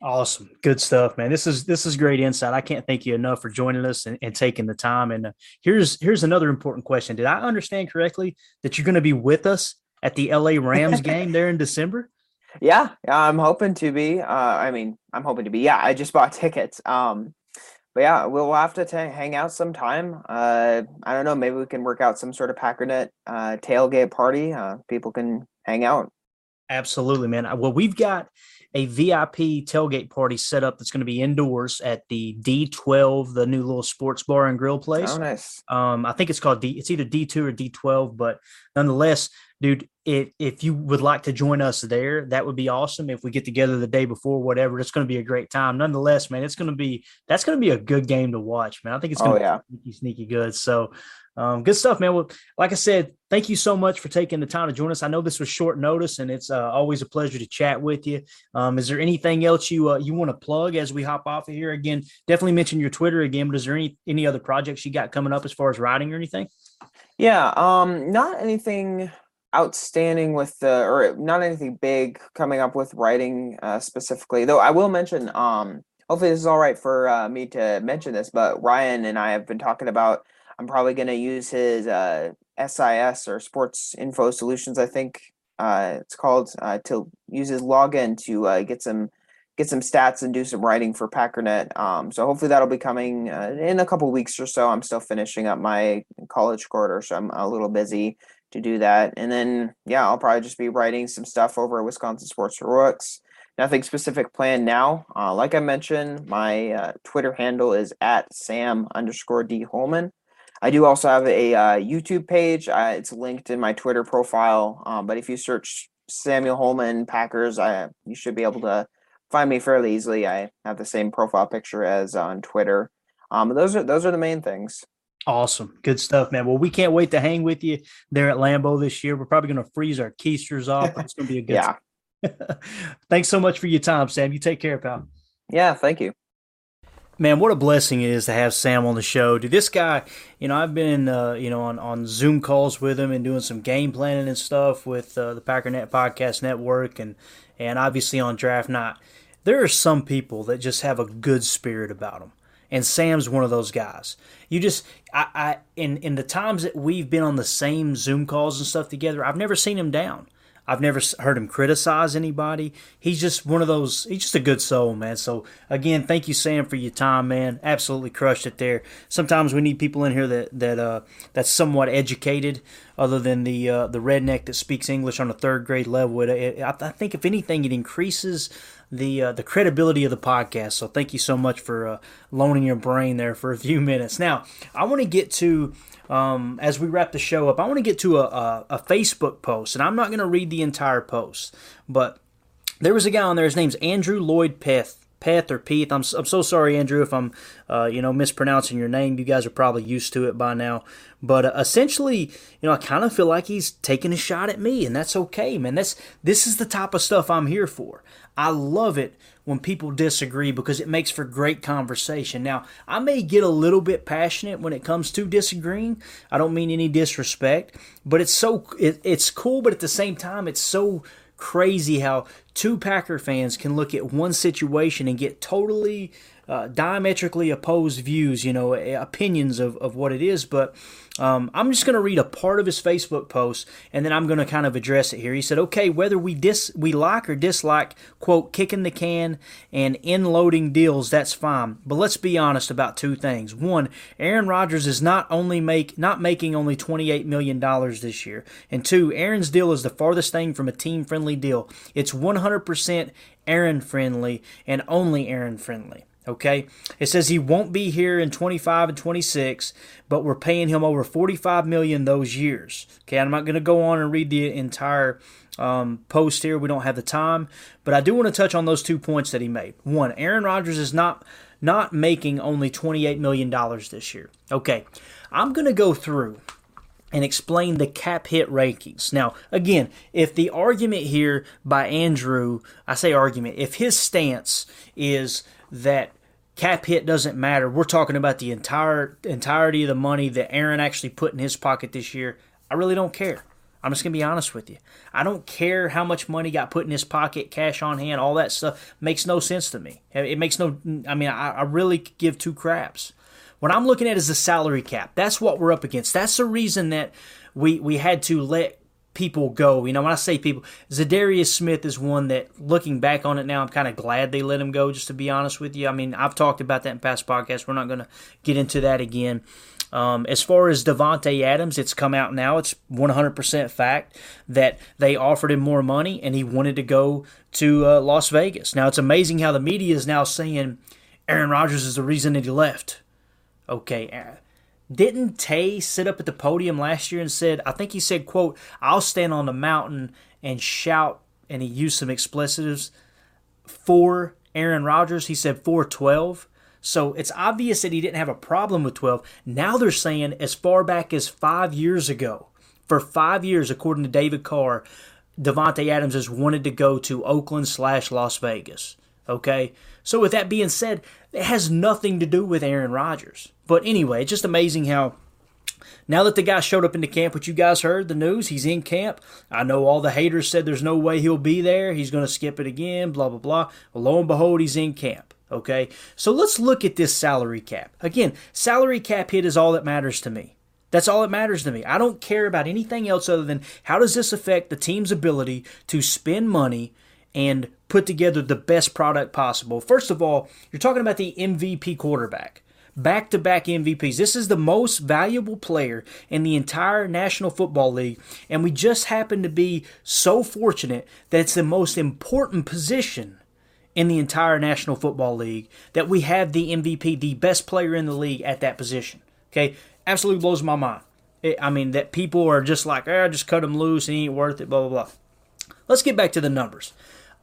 Awesome. Good stuff, man. This is this is great insight. I can't thank you enough for joining us and, and taking the time. And uh, here's here's another important question. Did I understand correctly that you're going to be with us at the LA Rams game there in December? Yeah, I'm hoping to be. Uh, I mean, I'm hoping to be. Yeah, I just bought tickets. Um, but yeah, we'll have to t- hang out sometime. Uh, I don't know. Maybe we can work out some sort of Packernet uh, tailgate party. Uh, people can hang out. Absolutely, man. Well, we've got a VIP tailgate party set up that's going to be indoors at the D12, the new little sports bar and grill place. Oh, nice. Um, I think it's called D. It's either D2 or D12, but nonetheless, dude, if if you would like to join us there, that would be awesome. If we get together the day before, whatever, it's going to be a great time. Nonetheless, man, it's going to be that's going to be a good game to watch, man. I think it's going oh, to yeah. be sneaky, sneaky good. So, Um, good stuff, man. Well, like I said, thank you so much for taking the time to join us. I know this was short notice, and it's uh, always a pleasure to chat with you. Um, is there anything else you uh, you want to plug as we hop off of here? Again, definitely mention your Twitter again. But is there any any other projects you got coming up as far as writing or anything? Yeah, um, not anything outstanding with the or not anything big coming up with writing uh, specifically. Though I will mention, um, hopefully this is all right for uh, me to mention this, but Ryan and I have been talking about I'm probably going to use his uh, SIS or Sports Info Solutions, I think uh, it's called, uh, to use his login to uh, get some get some stats and do some writing for Packernet. Um, so hopefully that'll be coming uh, in a couple weeks or so. I'm still finishing up my college quarter, so I'm a little busy to do that. And then yeah, I'll probably just be writing some stuff over at Wisconsin Sports Heroics. Nothing specific planned now. Uh, like I mentioned, my Twitter handle is at Sam underscore D Holman. I do also have a uh, YouTube page. Uh, it's linked in my Twitter profile. Um, but if you search Samuel Holman Packers, I you should be able to find me fairly easily. I have the same profile picture as on Twitter. Um, those are those are the main things. Awesome, good stuff, man. Well, we can't wait to hang with you there at Lambeau this year. We're probably going to freeze our keisters off. It's going to be a good. yeah. Thanks so much for your time, Sam. You take care, pal. Yeah, thank you man, what a blessing it is to have Sam on the show. Dude, this guy, you know, I've been, uh, you know, on, on Zoom calls with him and doing some game planning and stuff with uh, the Packernet Podcast Network and, and obviously on Draft Night. There are some people that just have a good spirit about them. And Sam's one of those guys. You just, I, I, in in the times that we've been on the same Zoom calls and stuff together, I've never seen him down. I've never heard him criticize anybody. He's just one of those. He's just a good soul, man. So again, thank you, Sam, for your time, man. Absolutely crushed it there. Sometimes we need people in here that that uh that's somewhat educated, other than the uh, the redneck that speaks English on a third grade level. It, it, I, I think if anything, it increases the uh, the credibility of the podcast. So thank you so much for uh, loaning your brain there for a few minutes. Now I want to get to um, as we wrap the show up, I want to get to a, a, a Facebook post, and I'm not going to read the entire post, but there was a guy on there. His name's Andrew Lloyd Peth. Peth or Peeth. I'm, I'm so sorry, Andrew, if I'm uh, you know mispronouncing your name. You guys are probably used to it by now. But uh, essentially, you know, I kind of feel like he's taking a shot at me, and that's okay, man. That's this is the type of stuff I'm here for. I love it when people disagree because it makes for great conversation. Now, I may get a little bit passionate when it comes to disagreeing. I don't mean any disrespect, but it's so it, it's cool, but at the same time, it's so crazy how two Packer fans can look at one situation and get totally uh, diametrically opposed views, you know, opinions of, of what it is. But um, I'm just going to read a part of his Facebook post, and then I'm going to kind of address it here. He said, "Okay, whether we dis we like or dislike quote kicking the can and in loading deals, that's fine. But let's be honest about two things. One, Aaron Rodgers is not only make not making only 28 million dollars this year, and two, Aaron's deal is the farthest thing from a team friendly deal. It's 100% Aaron friendly and only Aaron friendly." Okay, it says he won't be here in 25 and 26, but we're paying him over 45 million those years. Okay, I'm not going to go on and read the entire um, post here. We don't have the time, but I do want to touch on those two points that he made. One, Aaron Rodgers is not not making only 28 million dollars this year. Okay, I'm going to go through and explain the cap hit rankings. Now, again, if the argument here by Andrew, I say argument, if his stance is that cap hit doesn't matter. We're talking about the entire entirety of the money that Aaron actually put in his pocket this year. I really don't care. I'm just gonna be honest with you. I don't care how much money got put in his pocket, cash on hand, all that stuff makes no sense to me. It makes no. I mean, I, I really give two craps. What I'm looking at is the salary cap. That's what we're up against. That's the reason that we we had to let people go. You know, when I say people, Za'Darius Smith is one that, looking back on it now, I'm kind of glad they let him go. Just to be honest with you, I mean, I've talked about that in past podcasts. We're not going to get into that again. Um, as far as Davante Adams, it's come out now. It's 100% fact that they offered him more money and he wanted to go to uh, Las Vegas. Now, it's amazing how the media is now saying Aaron Rodgers is the reason that he left. Okay, didn't Tay sit up at the podium last year and said, I think he said, quote, I'll stand on the mountain and shout, and he used some explicitives for Aaron Rodgers. He said 412. So it's obvious that he didn't have a problem with 12. Now they're saying as far back as five years ago, for five years, according to David Carr, Davante Adams has wanted to go to Oakland slash Las Vegas. Okay? So with that being said, it has nothing to do with Aaron Rodgers. But anyway, it's just amazing how now that the guy showed up into camp, what you guys heard, the news, he's in camp. I know all the haters said there's no way he'll be there. He's going to skip it again, blah, blah, blah. Well, lo and behold, he's in camp. Okay, so let's look at this salary cap. Again, salary cap hit is all that matters to me. That's all that matters to me. I don't care about anything else other than how does this affect the team's ability to spend money and put together the best product possible. First of all, you're talking about the MVP quarterback back to back MVPs. This is the most valuable player in the entire National Football League. And we just happen to be so fortunate that it's the most important position in the entire National Football League that we have the MVP, the best player in the league at that position. Okay, absolutely blows my mind. It, I mean, that people are just like, eh, just cut him loose, he ain't worth it, blah, blah, blah. Let's get back to the numbers.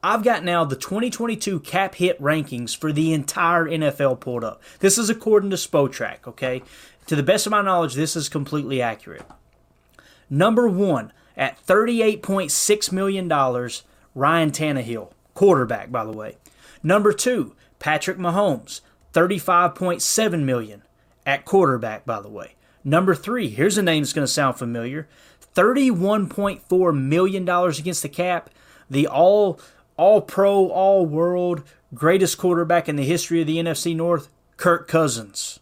I've got now the 2022 cap hit rankings for the entire NFL pulled up. This is according to Spotrac, okay? To the best of my knowledge, this is completely accurate. Number one, at $38.6 million, Ryan Tannehill, quarterback, by the way. Number two, Patrick Mahomes, 35.7 million at quarterback, by the way. Number three, here's a name that's going to sound familiar $31.4 million against the cap. The all all pro, all world, greatest quarterback in the history of the NFC North, Kirk Cousins.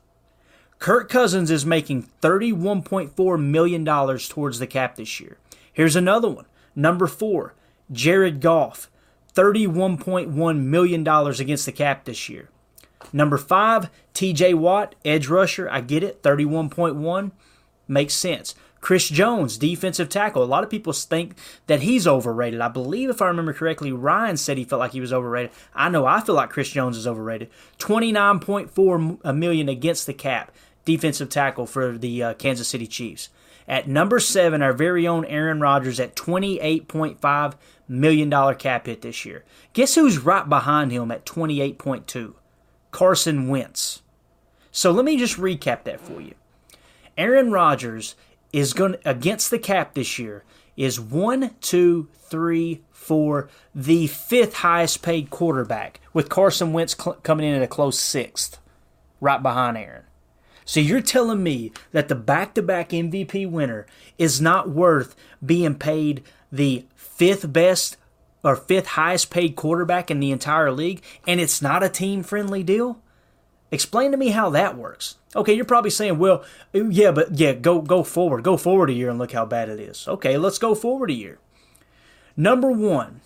Kirk Cousins is making $31.4 million towards the cap this year. Here's another one. Number four, Jared Goff, $31.1 million against the cap this year. Number five, TJ Watt, edge rusher. I get it, 31.1. Makes sense. Chris Jones, defensive tackle. A lot of people think that he's overrated. I believe, if I remember correctly, Ryan said he felt like he was overrated. I know I feel like Chris Jones is overrated. Twenty nine point four million against the cap, defensive tackle for the uh, Kansas City Chiefs. At number seven, our very own Aaron Rodgers at twenty eight point five million dollar cap hit this year. Guess who's right behind him at twenty eight point two? Carson Wentz. So let me just recap that for you. Aaron Rodgers is going against the cap this year is one, two, three, four, the fifth highest paid quarterback, with Carson Wentz cl- coming in at a close sixth, right behind Aaron. So you're telling me that the back to back MVP winner is not worth being paid the fifth best or fifth highest paid quarterback in the entire league, and it's not a team friendly deal? Explain to me how that works. Okay, you're probably saying, well, yeah, but yeah, go go forward, go forward a year and look how bad it is. Okay, let's go forward a year. Number one,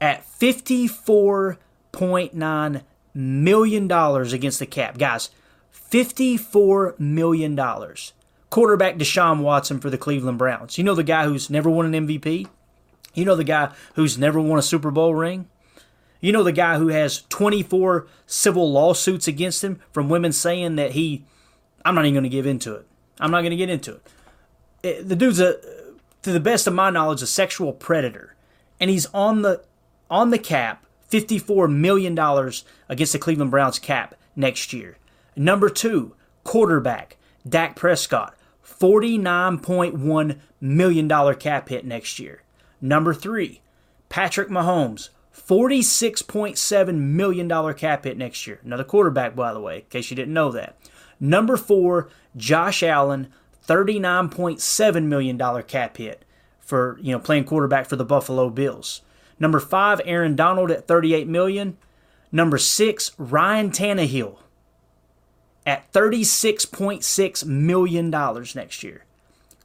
at fifty-four point nine million dollars against the cap, guys, fifty-four million dollars. Quarterback Deshaun Watson for the Cleveland Browns. You know the guy who's never won an MVP. You know the guy who's never won a Super Bowl ring. You know the guy who has 24 civil lawsuits against him from women saying that he. I'm not even going to give into it. I'm not going to get into it. it. The dude's a, to the best of my knowledge, a sexual predator, and he's on the on the cap, 54 million dollars against the Cleveland Browns cap next year. Number two, quarterback Dak Prescott, 49.1 million dollar cap hit next year. Number three, Patrick Mahomes, $46.7 million cap hit next year. Another quarterback, by the way, in case you didn't know that. Number four, Josh Allen, $39.7 million cap hit for, you know, playing quarterback for the Buffalo Bills. Number five, Aaron Donald at 38 million. Number six, Ryan Tannehill at $36.6 million next year.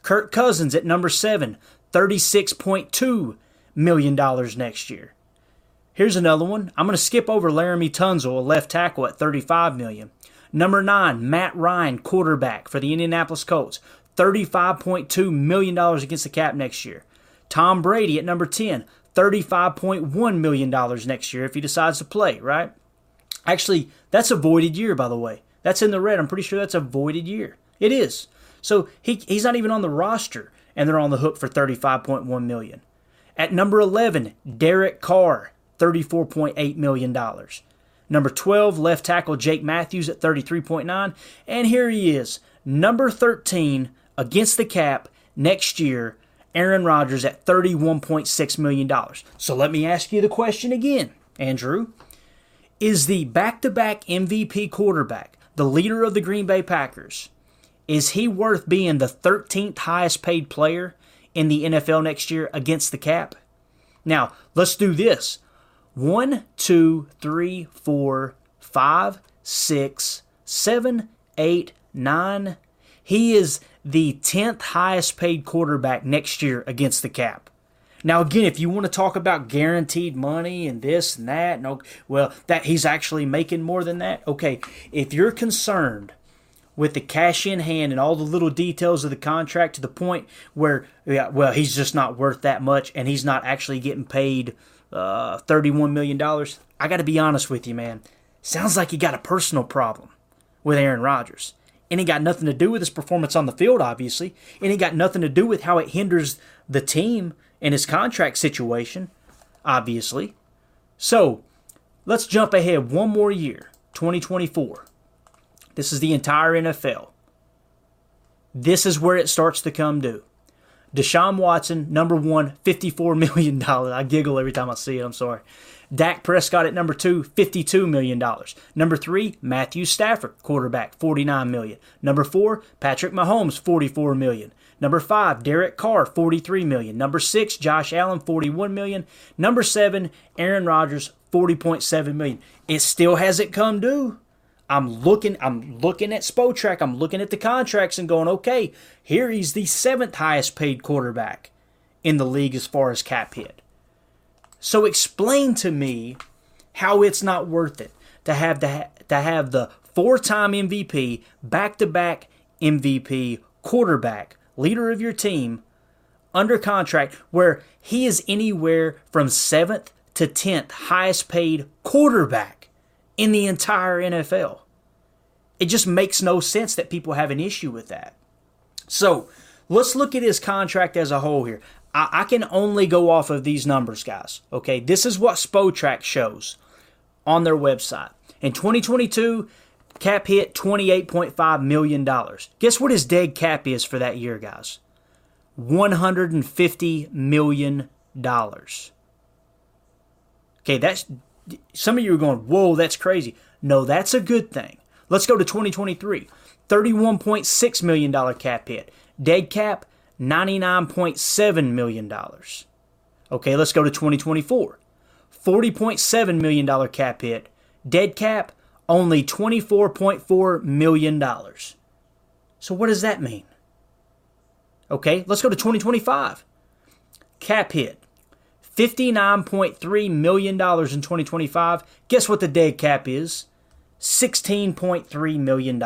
Kirk Cousins at number seven, $36.2 million next year. Here's another one. I'm going to skip over Laremy Tunsil, a left tackle at 35 million. Number nine, Matt Ryan, quarterback for the Indianapolis Colts, $35.2 million against the cap next year. Tom Brady at number 10, $35.1 million next year if he decides to play, right? Actually, that's a voided year, by the way. That's in the red. I'm pretty sure that's a voided year. It is. So he, he's not even on the roster, and they're on the hook for 35.1 million. At number 11, Derek Carr, $34.8 million. Number 12, left tackle Jake Matthews at 33.9. And here he is, number 13 against the cap next year, Aaron Rodgers at $31.6 million. So let me ask you the question again, Andrew. Is the back to back MVP quarterback, the leader of the Green Bay Packers, is he worth being the 13th highest paid player in the NFL next year against the cap? Now, let's do this. One, two, three, four, five, six, seven, eight, nine. He is the 10th highest paid quarterback next year against the cap. Now, again, if you want to talk about guaranteed money and this and that, no, well, that he's actually making more than that. Okay, if you're concerned with the cash in hand and all the little details of the contract to the point where, yeah, well, he's just not worth that much and he's not actually getting paid uh, $31 million. I got to be honest with you, man. Sounds like you got a personal problem with Aaron Rodgers. And it got nothing to do with his performance on the field, obviously. And it got nothing to do with how it hinders the team and his contract situation, obviously. So let's jump ahead one more year 2024. This is the entire NFL. This is where it starts to come due. Deshaun Watson, number one, $54 million. I giggle every time I see it. I'm sorry. Dak Prescott at number two, $52 million. Number three, Matthew Stafford, quarterback, 49 million. Number four, Patrick Mahomes, 44 million. Number five, Derek Carr, 43 million. Number six, Josh Allen, 41 million. Number seven, Aaron Rodgers, 40.7 million. It still hasn't come due. I'm looking I'm looking at Spotrac, I'm looking at the contracts and going, okay, here he's the seventh highest paid quarterback in the league as far as cap hit. So explain to me how it's not worth it to have the to have the four-time MVP, back-to-back MVP, quarterback, leader of your team under contract where he is anywhere from 7th to 10th highest paid quarterback in the entire NFL. It just makes no sense that people have an issue with that. So let's look at his contract as a whole here. I, I can only go off of these numbers, guys. Okay, this is what Spotrac shows on their website. In 2022, cap hit $28.5 million. Guess what his dead cap is for that year, guys? $150 million. Okay, that's some of you are going, whoa, that's crazy. No, that's a good thing. Let's go to 2023. $31.6 million cap hit. Dead cap, $99.7 million. Okay, let's go to 2024. $40.7 million cap hit. Dead cap, only $24.4 million. So, what does that mean? Okay, let's go to 2025. Cap hit $59.3 million in 2025. Guess what the dead cap is? $16.3 million.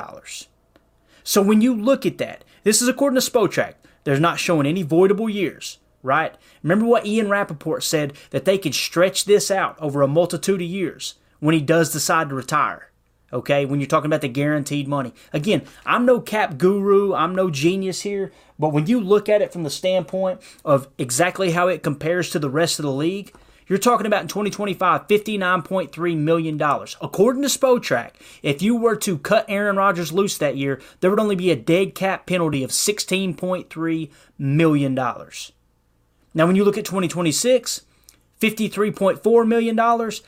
So when you look at that, this is according to Spotrac. They're not showing any voidable years, right? Remember what Ian Rapoport said that they could stretch this out over a multitude of years when he does decide to retire. Okay, when you're talking about the guaranteed money. Again, I'm no cap guru, I'm no genius here, but when you look at it from the standpoint of exactly how it compares to the rest of the league, you're talking about in 2025, $59.3 million. According to Spotrac, if you were to cut Aaron Rodgers loose that year, there would only be a dead cap penalty of $16.3 million. Now, when you look at 2026, $53.4 million,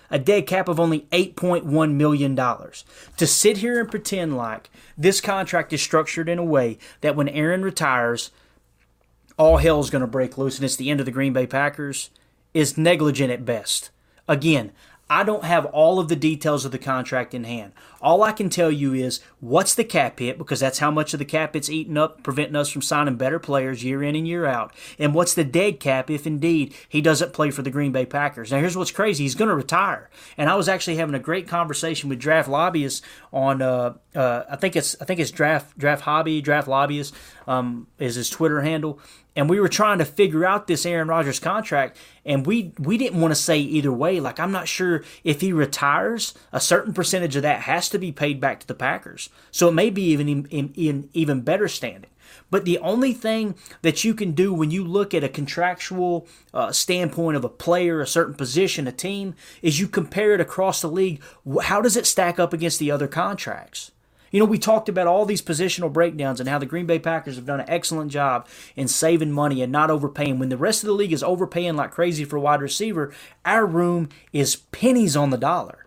a dead cap of only $8.1 million. To sit here and pretend like this contract is structured in a way that when Aaron retires, all hell is going to break loose and it's the end of the Green Bay Packers – is negligent at best. Again, I don't have all of the details of the contract in hand. All I can tell you is what's the cap hit, because that's how much of the cap it's eating up, preventing us from signing better players year in and year out. And what's the dead cap if indeed he doesn't play for the Green Bay Packers. Now, here's what's crazy he's going to retire. And I was actually having a great conversation with draft lobbyists on, uh, uh, I think it's I think it's draft draft hobby draft lobbyist um, is his Twitter handle, and we were trying to figure out this Aaron Rodgers contract, and we we didn't want to say either way. Like I'm not sure if he retires, a certain percentage of that has to be paid back to the Packers, so it may be even in, in, even better standing. But the only thing that you can do when you look at a contractual uh, standpoint of a player, a certain position, a team, is you compare it across the league. How does it stack up against the other contracts? You know, we talked about all these positional breakdowns and how the Green Bay Packers have done an excellent job in saving money and not overpaying. When the rest of the league is overpaying like crazy for wide receiver, our room is pennies on the dollar.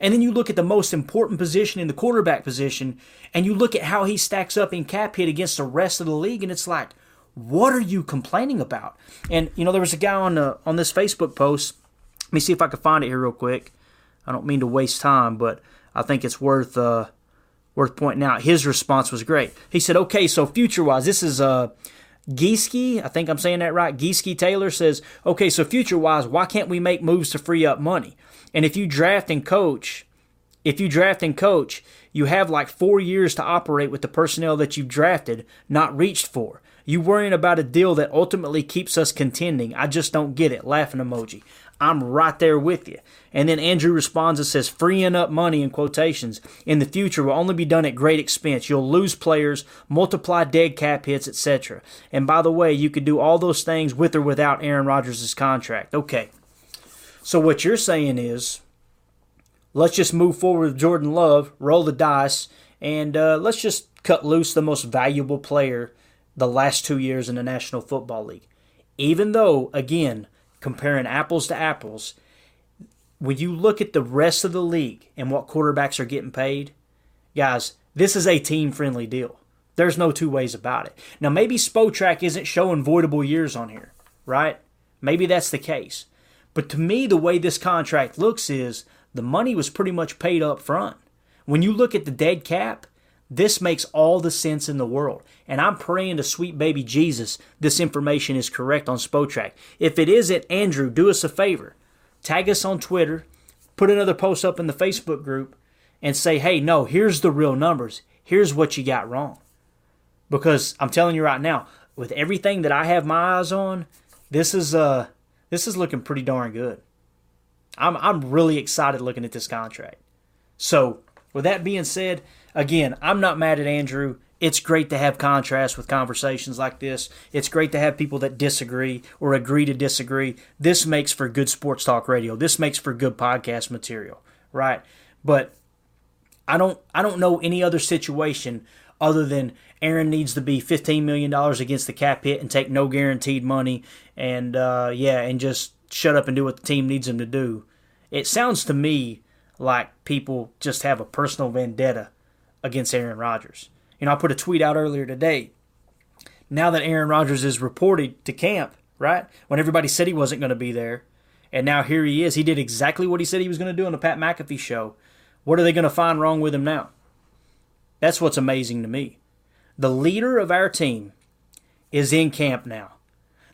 And then you look at the most important position in the quarterback position, and you look at how he stacks up in cap hit against the rest of the league, and it's like, what are you complaining about? And you know, there was a guy on the, on this Facebook post. Let me see if I can find it here real quick. I don't mean to waste time, but I think it's worth uh, worth pointing out. His response was great. He said, "Okay, so future wise, this is uh." Geeski, I think I'm saying that right. Geeski Taylor says, okay, so future wise, why can't we make moves to free up money? And if you draft and coach, if you draft and coach, you have like four years to operate with the personnel that you've drafted, not reached for. You worrying about a deal that ultimately keeps us contending. I just don't get it. Laughing emoji. I'm right there with you. And then Andrew responds and says, freeing up money in quotations in the future will only be done at great expense. You'll lose players, multiply dead cap hits, etc. And by the way, you could do all those things with or without Aaron Rodgers' contract. Okay. So what you're saying is, let's just move forward with Jordan Love, roll the dice, and uh, let's just cut loose the most valuable player the last two years in the National Football League. Even though, again, comparing apples to apples, when you look at the rest of the league and what quarterbacks are getting paid, guys, this is a team friendly deal. There's no two ways about it. Now, maybe Spotrac isn't showing voidable years on here, right? Maybe that's the case. But to me, the way this contract looks is the money was pretty much paid up front. When you look at the dead cap, this makes all the sense in the world. And I'm praying to sweet baby Jesus this information is correct on Spotrac. If it isn't, Andrew, do us a favor. Tag us on Twitter, put another post up in the Facebook group, and say, hey, no, here's the real numbers. Here's what you got wrong. Because I'm telling you right now, with everything that I have my eyes on, this is uh this is looking pretty darn good. I'm I'm really excited looking at this contract. So with that being said, again, I'm not mad at Andrew. It's great to have contrast with conversations like this. It's great to have people that disagree or agree to disagree. This makes for good sports talk radio. This makes for good podcast material, right? But I don't I don't know any other situation other than Aaron needs to be $15 million against the cap hit and take no guaranteed money and uh, yeah, and just shut up and do what the team needs him to do. It sounds to me like people just have a personal vendetta against Aaron Rodgers. You know, I put a tweet out earlier today. Now that Aaron Rodgers is reported to camp, right? When everybody said he wasn't going to be there, and now here he is. He did exactly what he said he was going to do on the Pat McAfee show. What are they going to find wrong with him now? That's what's amazing to me. The leader of our team is in camp now.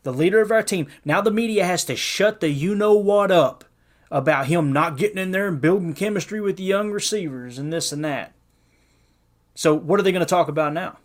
The leader of our team. Now the media has to shut the you know what up about him not getting in there and building chemistry with the young receivers and this and that. So, what are they going to talk about now?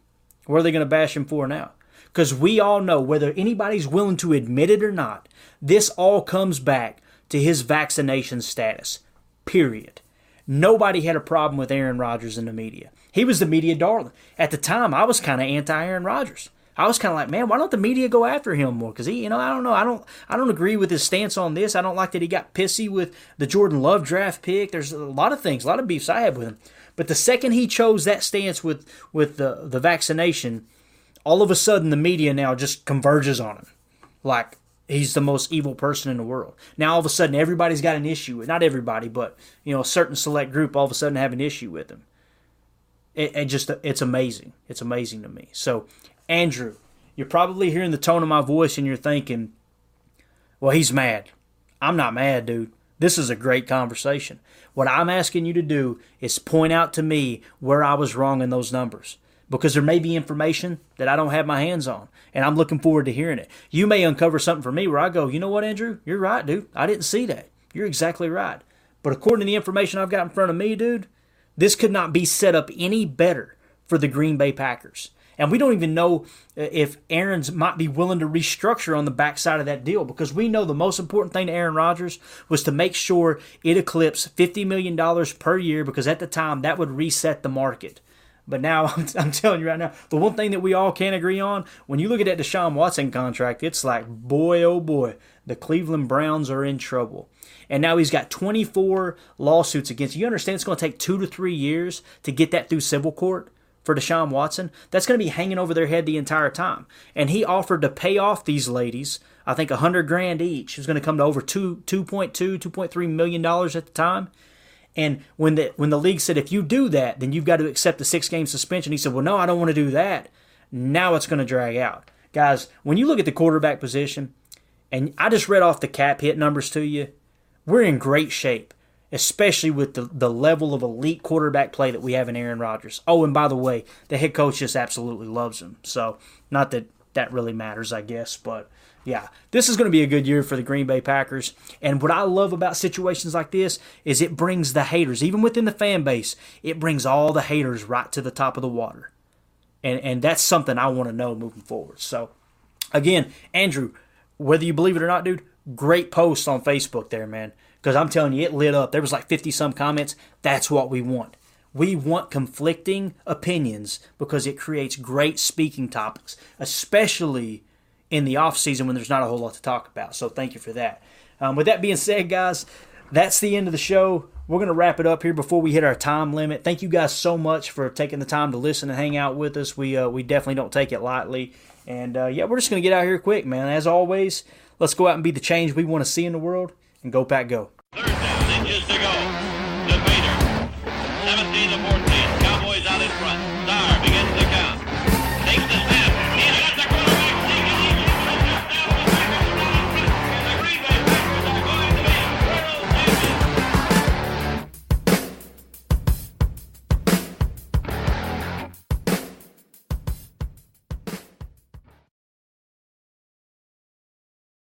What are they going to bash him for now? Because we all know, whether anybody's willing to admit it or not, this all comes back to his vaccination status. Period. Nobody had a problem with Aaron Rodgers in the media. He was the media darling. At the time, I was kind of anti Aaron Rodgers. I was kind of like, man, why don't the media go after him more? Because he, you know, I don't know, I don't, I don't agree with his stance on this. I don't like that he got pissy with the Jordan Love draft pick. There's a lot of things, a lot of beefs I have with him. But the second he chose that stance with with the the vaccination, all of a sudden the media now just converges on him, like he's the most evil person in the world. Now all of a sudden everybody's got an issue with not everybody, but you know a certain select group all of a sudden have an issue with him. It, it just it's amazing. It's amazing to me. So Andrew, you're probably hearing the tone of my voice and you're thinking, well, he's mad. I'm not mad, dude. This is a great conversation. What I'm asking you to do is point out to me where I was wrong in those numbers because there may be information that I don't have my hands on, and I'm looking forward to hearing it. You may uncover something for me where I go, you know what, Andrew? You're right, dude. I didn't see that. You're exactly right. But according to the information I've got in front of me, dude, this could not be set up any better for the Green Bay Packers. And we don't even know uh, if Aaron's might be willing to restructure on the backside of that deal because we know the most important thing to Aaron Rodgers was to make sure it eclipsed $50 million per year because at the time that would reset the market. But now I'm, telling you right now, the one thing that we all can't agree on, when you look at that Deshaun Watson contract, it's like, boy, oh boy, the Cleveland Browns are in trouble. And now he's got 24 lawsuits against you. understand it's going to take two to three years to get that through civil court for Deshaun Watson? That's going to be hanging over their head the entire time. And he offered to pay off these ladies, I think, a hundred grand each. It was going to come to over two, 2.2, 2.3 million dollars at the time. And when the when the league said if you do that, then you've got to accept the six game suspension, he said, "Well, no, I don't want to do that." Now it's going to drag out, guys. When you look at the quarterback position, and I just read off the cap hit numbers to you, we're in great shape, especially with the, the level of elite quarterback play that we have in Aaron Rodgers. Oh, and by the way, the head coach just absolutely loves him. So, not that that really matters, I guess, but yeah, this is going to be a good year for the Green Bay Packers. And what I love about situations like this is it brings the haters, even within the fan base, it brings all the haters right to the top of the water. And, and that's something I want to know moving forward. So, again, Andrew, whether you believe it or not, dude, great post on Facebook there, man. Because I'm telling you, it lit up. There was like 50 some comments. That's what we want. We want conflicting opinions because it creates great speaking topics, especially in the off season when there's not a whole lot to talk about. So thank you for that. Um, with that being said, guys, that's the end of the show. We're going to wrap it up here before we hit our time limit. Thank you guys so much for taking the time to listen and hang out with us. We uh, we definitely don't take it lightly. And uh, yeah, we're just going to get out here quick, man. As always, let's go out and be the change we want to see in the world and go, Pack, go. Third down, inches to go.